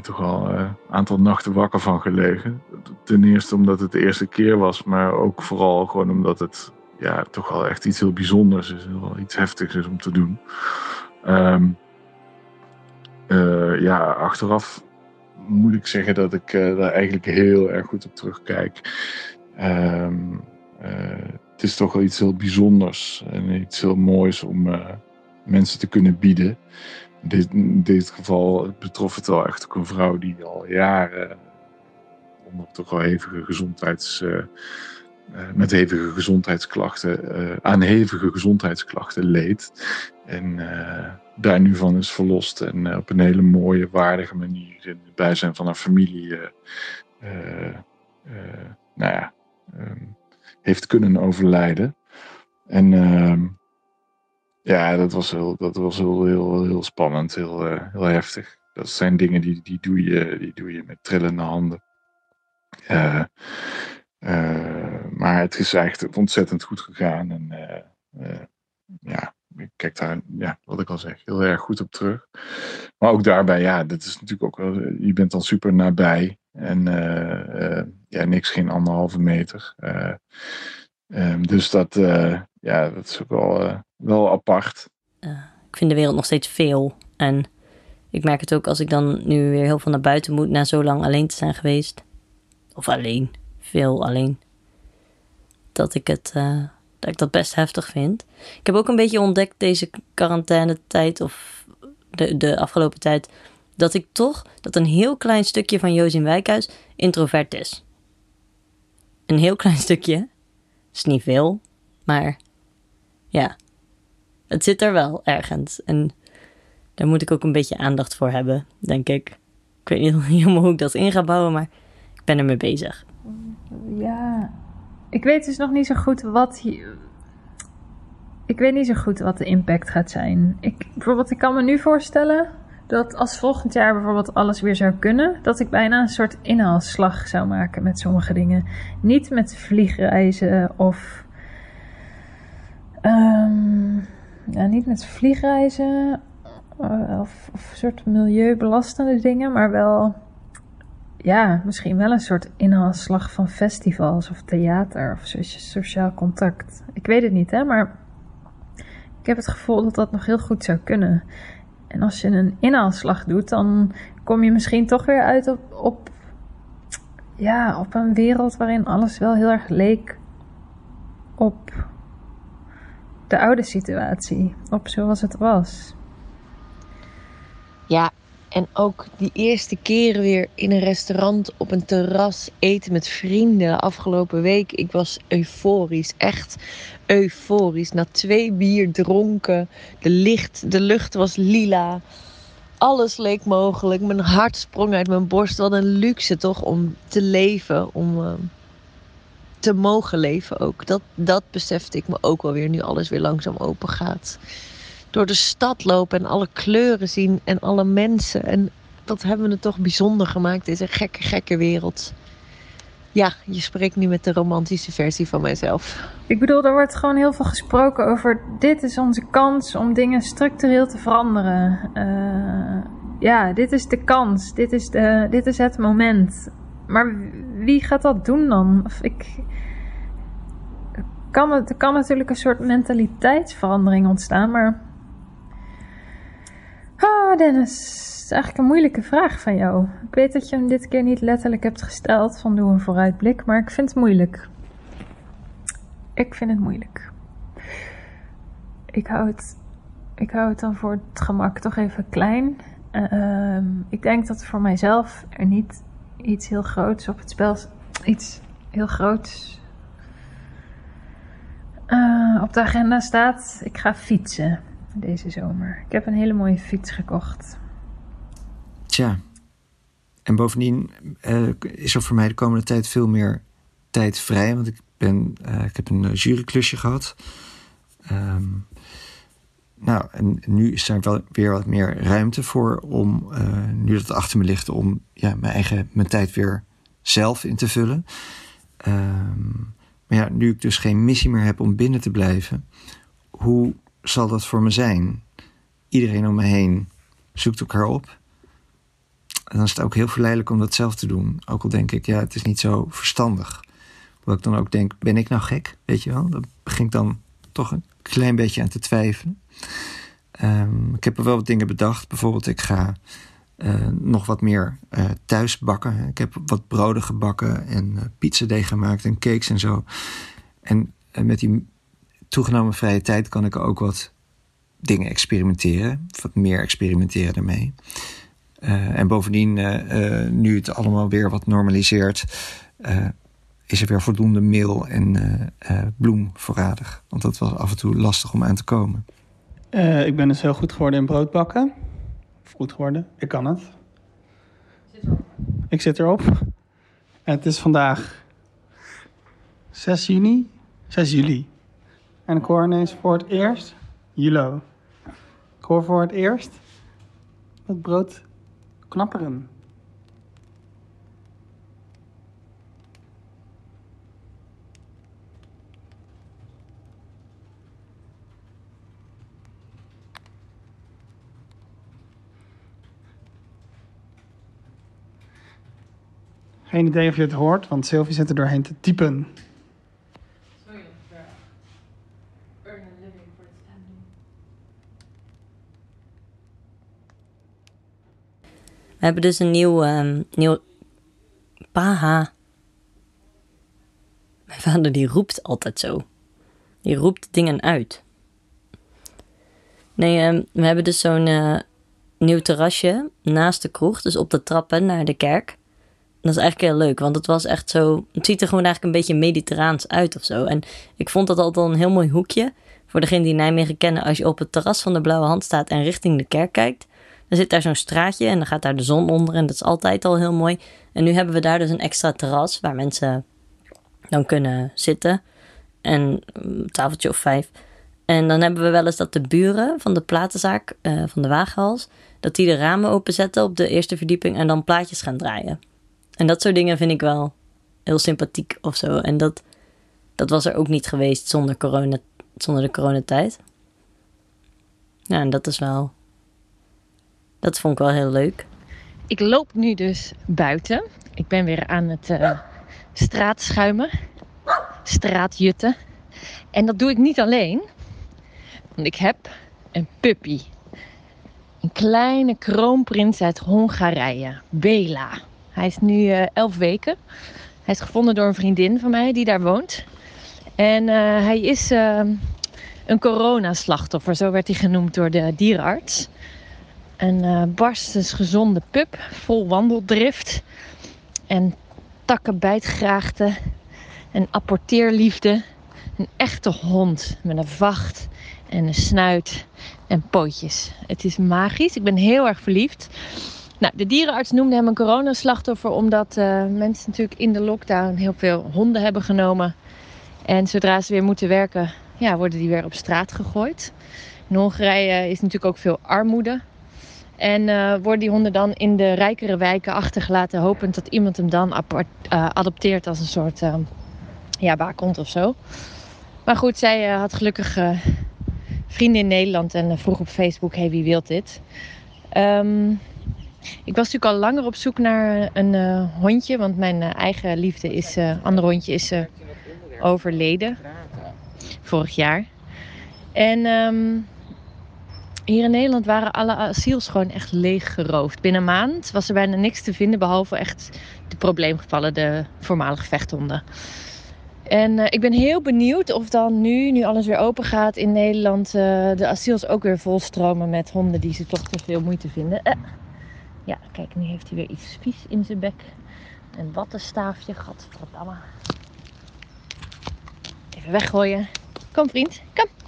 toch al een aantal nachten wakker van gelegen. Ten eerste omdat het de eerste keer was, maar ook vooral gewoon omdat het ja, toch wel echt iets heel bijzonders is. Heel, iets heftigs is om te doen. Ehm, eh, ja, achteraf moet ik zeggen dat ik eh, daar eigenlijk heel erg goed op terugkijk. Ehm, eh, het is toch wel iets heel bijzonders en iets heel moois om mensen te kunnen bieden. In dit, dit geval betrof het wel echt ook een vrouw die al jaren onder toch wel hevige gezondheids, met hevige gezondheidsklachten, eh, aan hevige gezondheidsklachten leed. En eh, daar nu van is verlost en eh, op een hele mooie, waardige manier in het bijzijn van haar familie, eh, eh, eh, nou ja, ehm, heeft kunnen overlijden. En ehm, ja, dat was heel, dat was heel, heel, heel spannend, heel, eh, heel heftig. Dat zijn dingen die, die, doe je, die doe je met trillende handen. Eh, eh, maar het is eigenlijk ontzettend goed gegaan. En eh, eh, ja, ik kijk daar, ja, wat ik al zeg, heel erg goed op terug. Maar ook daarbij, ja, dat is natuurlijk ook wel, je bent dan super nabij. En eh, eh, ja, niks geen anderhalve meter. Eh, ehm, dus dat, eh, ja, dat is ook wel, eh, wel apart. Ik vind de wereld nog steeds veel. En ik merk het ook als ik dan nu weer heel veel naar buiten moet na zo lang alleen te zijn geweest. Of alleen, veel alleen. Dat ik het, eh, dat ik dat best heftig vind. Ik heb ook een beetje ontdekt deze quarantainetijd of de, de afgelopen tijd. Dat ik toch, dat een heel klein stukje van Jozien Wijkhuis introvert is. Een heel klein stukje. Is niet veel, maar ja. Het zit er wel ergens. En daar moet ik ook een beetje aandacht voor hebben, denk ik. Ik weet niet helemaal *laughs* hoe ik dat in ga bouwen, maar ik ben ermee bezig. Ja, ik weet dus nog niet zo goed wat. Ik weet niet zo goed wat de impact gaat zijn. Ik, bijvoorbeeld, ik kan me nu voorstellen dat als volgend jaar bijvoorbeeld alles weer zou kunnen, dat ik bijna een soort inhaalslag zou maken met sommige dingen. Niet met vliegreizen of. ja, niet met vliegreizen eh, of, of soort milieubelastende dingen, maar wel ja, misschien wel een soort inhaalslag van festivals of theater of so- sociaal contact. Ik weet het niet, hè, maar ik heb het gevoel dat dat nog heel goed zou kunnen. En als je een inhaalslag doet, dan kom je misschien toch weer uit op, op, ja, op een wereld waarin alles wel heel erg leek op de oude situatie, op zoals het was. Ja, en ook die eerste keer weer in een restaurant op een terras eten met vrienden afgelopen week. Ik was euforisch, echt euforisch. Na twee bier dronken, de, licht, de lucht was lila. Alles leek mogelijk. Mijn hart sprong uit mijn borst. Wat een luxe toch om te leven, om eh, te mogen leven ook. Dat, dat besefte ik me ook wel weer nu alles weer langzaam open gaat door de stad lopen en alle kleuren zien en alle mensen. En dat hebben we het toch bijzonder gemaakt, deze gekke, gekke wereld. Ja, je spreekt nu met de romantische versie van mijzelf. Ik bedoel, er wordt gewoon heel veel gesproken over dit is onze kans om dingen structureel te veranderen. Eh, ja, dit is de kans, dit is, de, dit is het moment. Maar wie gaat dat doen dan? Of ik, kan er kan natuurlijk een soort mentaliteitsverandering ontstaan, maar. Ah, Dennis, het is eigenlijk een moeilijke vraag van jou. Ik weet dat je hem dit keer niet letterlijk hebt gesteld van doe een vooruitblik, maar ik vind het moeilijk. Ik vind het moeilijk. Ik hou het, ik hou het dan voor het gemak toch even klein. Ehm, ik denk dat voor mijzelf er niet iets heel groots op het spel. Iets heel groots eh, op de agenda staat. Ik ga fietsen deze zomer. Ik heb een hele mooie fiets gekocht. Tja. En bovendien eh, is er voor mij de komende tijd veel meer tijd vrij. Want ik, ben, eh, ik heb een eh, juryklusje gehad. Ehm, nou, en nu is daar wel weer wat meer ruimte voor om, nu dat het achter me ligt, om ja, mijn eigen mijn tijd weer zelf in te vullen. Ehm, maar ja, nu ik dus geen missie meer heb om binnen te blijven, hoe zal dat voor me zijn? Iedereen om me heen zoekt elkaar op. En dan is het ook heel verleidelijk om dat zelf te doen. Ook al denk ik, ja, het is niet zo verstandig. Wat ik dan ook denk, ben ik nou gek? Weet je wel? Daar begin ik dan toch een klein beetje aan te twijfelen. Ehm, ik heb er wel wat dingen bedacht. Bijvoorbeeld, ik ga eh, nog wat meer uh, thuis bakken. Ik heb wat broden gebakken en uh, pizzadeeg gemaakt en cakes en zo. En met die toegenomen vrije tijd kan ik ook wat dingen experimenteren. Wat meer experimenteren daarmee. en bovendien, nu het allemaal weer wat normaliseert, is er weer voldoende meel en bloem voorradig. Want dat was af en toe lastig om aan te komen. Ik ben dus heel goed geworden in brood bakken. Goed geworden, ik kan het. Ik zit erop. Het is vandaag 6 juni, 6 juli. En ik hoor ineens voor het eerst, Julo. Ik hoor voor het eerst het brood knapperen. Geen idee of je het hoort, want Sylvie zit er doorheen te typen. We hebben dus een nieuw, um, nieuw... Paha. Mijn vader die roept altijd zo. Die roept dingen uit. Nee, um, we hebben dus zo'n uh, nieuw terrasje naast de kroeg. Dus op de trappen naar de kerk. Dat is eigenlijk heel leuk, want het was echt zo. Het ziet er gewoon eigenlijk een beetje mediterraans uit of zo. En ik vond dat altijd al een heel mooi hoekje. Voor degene die Nijmegen kennen, als je op het terras van de Blauwe Hand staat en richting de kerk kijkt, dan zit daar zo'n straatje en dan gaat daar de zon onder en dat is altijd al heel mooi. En nu hebben we daar dus een extra terras waar mensen dan kunnen zitten. En een tafeltje of vijf. En dan hebben we wel eens dat de buren van de platenzaak, uh, van de wagenhals, dat die de ramen openzetten op de eerste verdieping en dan plaatjes gaan draaien. En dat soort dingen vind ik wel heel sympathiek of zo. En dat, dat was er ook niet geweest zonder, corona, zonder de coronatijd. Ja, en dat is wel. Dat vond ik wel heel leuk. Ik loop nu dus buiten. Ik ben weer aan het uh, straatschuimen, straatjutten. En dat doe ik niet alleen, want ik heb een puppy. Een kleine kroonprins uit Hongarije, Bela. Hij is nu uh, elf weken. Hij is gevonden door een vriendin van mij die daar woont. En uh, hij is uh, een coronaslachtoffer, zo werd hij genoemd door de dierenarts. Een uh, barstens gezonde pup, vol wandeldrift en takkenbijtgraagte en apporteerliefde. Een echte hond met een vacht en een snuit en pootjes. Het is magisch. Ik ben heel erg verliefd. Nou, de dierenarts noemde hem een coronaslachtoffer omdat uh, mensen natuurlijk in de lockdown heel veel honden hebben genomen. En zodra ze weer moeten werken, ja, worden die weer op straat gegooid. In Hongarije is natuurlijk ook veel armoede. En uh, worden die honden dan in de rijkere wijken achtergelaten, hopend dat iemand hem dan uh, adopteert als een soort uh, ja, waakhond of zo. Maar goed, zij had gelukkig vrienden in Nederland en vroeg op Facebook: hey, wie wil dit? Um, ik was natuurlijk al langer op zoek naar een hondje, want mijn eigen liefde is, andere hondje is overleden vorig jaar. En um, hier in Nederland waren alle asiels gewoon echt leeg geroofd. Binnen een maand was er bijna niks te vinden, behalve echt de probleemgevallen, de voormalige vechthonden. En ik ben heel benieuwd of dan nu, nu alles weer open gaat in Nederland, de asiels ook weer volstromen met honden die ze toch te veel moeite vinden. Ja, kijk, nu heeft hij weer iets vies in zijn bek. Een wattenstaafje, gadverdamme. Even weggooien. Kom vriend, kom.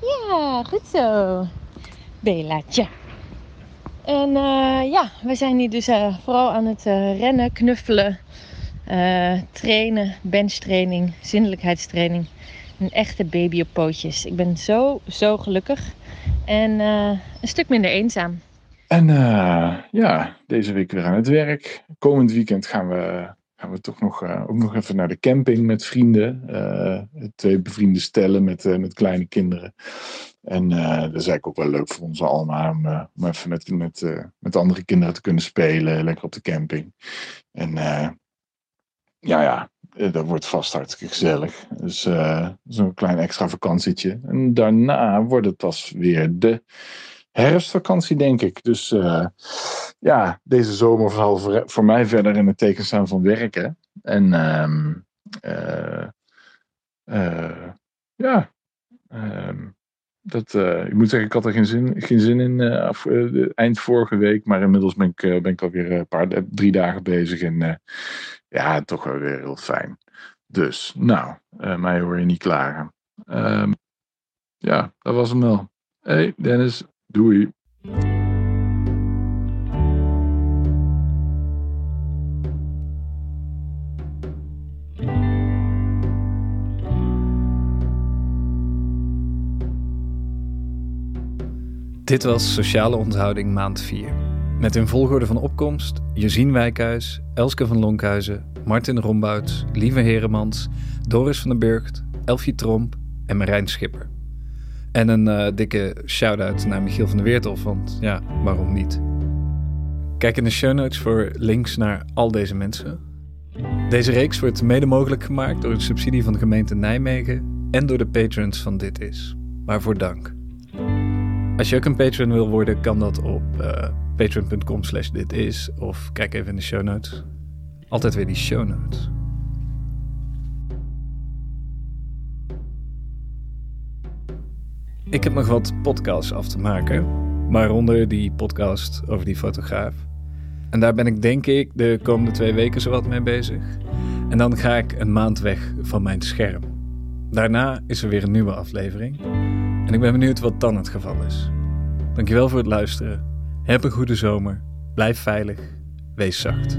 Ja, goed zo. Belaatje. En uh, ja, we zijn hier dus uh, vooral aan het uh, rennen, knuffelen, trainen, benchtraining, zinnelijkheidstraining. Een echte baby op pootjes. Ik ben zo, zo gelukkig. En eh, een stuk minder eenzaam. En eh, ja, deze week weer aan het werk. Komend weekend gaan we, gaan we toch nog, eh, ook nog even naar de camping met vrienden. Eh, twee bevriende stellen met, eh, met kleine kinderen. En dat is eigenlijk ook wel leuk voor ons allemaal om, om even met, met, met andere kinderen te kunnen spelen. Lekker op de camping. En ja, ja, dat wordt vast hartstikke gezellig. Dus zo'n klein extra vakantietje. En daarna wordt het pas weer de herfstvakantie, denk ik. Dus eh, ja, deze zomer zal voor, mij verder in het teken staan van werken. En eh, eh, ja, ehm, dat, ik moet zeggen, ik had er geen zin, geen zin in eind vorige week. Maar inmiddels ben ik, ben ik alweer een paar, drie dagen bezig. En ja, toch wel weer heel fijn. Dus, nou, mij hoor je niet klagen. Ehm, ja, dat was hem wel. Hey Dennis, doei. Dit was Sociale Onthouding maand 4. Met in volgorde van opkomst Josien Wijkhuis, Elske van Lonkhuizen, Martin Rombouts, Lieve Heremans, Doris van den Burgt, Elfie Tromp en Marijn Schipper. En een eh, dikke shout-out naar Michiel van der Weerthof, want ja, waarom niet? Kijk in de show notes voor links naar al deze mensen. Deze reeks wordt mede mogelijk gemaakt door een subsidie van de gemeente Nijmegen en door de patrons van Dit Is. Waarvoor dank. Als je ook een patron wil worden, kan dat op eh, patreon.com slash dit is. Of kijk even in de show notes. Altijd weer die show notes. Ik heb nog wat podcasts af te maken. Waaronder die podcast over die fotograaf. En daar ben ik denk ik de komende twee weken zowat mee bezig. En dan ga ik een maand weg van mijn scherm. Daarna is er weer een nieuwe aflevering. En ik ben benieuwd wat dan het geval is. Dankjewel voor het luisteren. Heb een goede zomer. Blijf veilig. Wees zacht.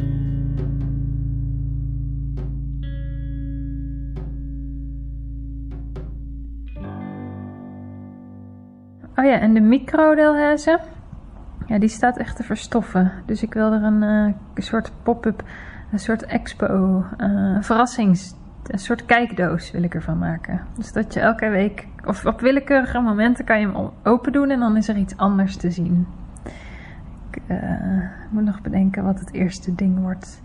Oh ja, en de microdelhaize, ja, die staat echt te verstoffen. Dus ik wil er een, eh, soort pop-up, een soort expo, een verrassings, een soort kijkdoos wil ik ervan maken. Dus dat je elke week, of op willekeurige momenten kan je hem open doen en dan is er iets anders te zien. Ik eh, moet nog bedenken wat het eerste ding wordt.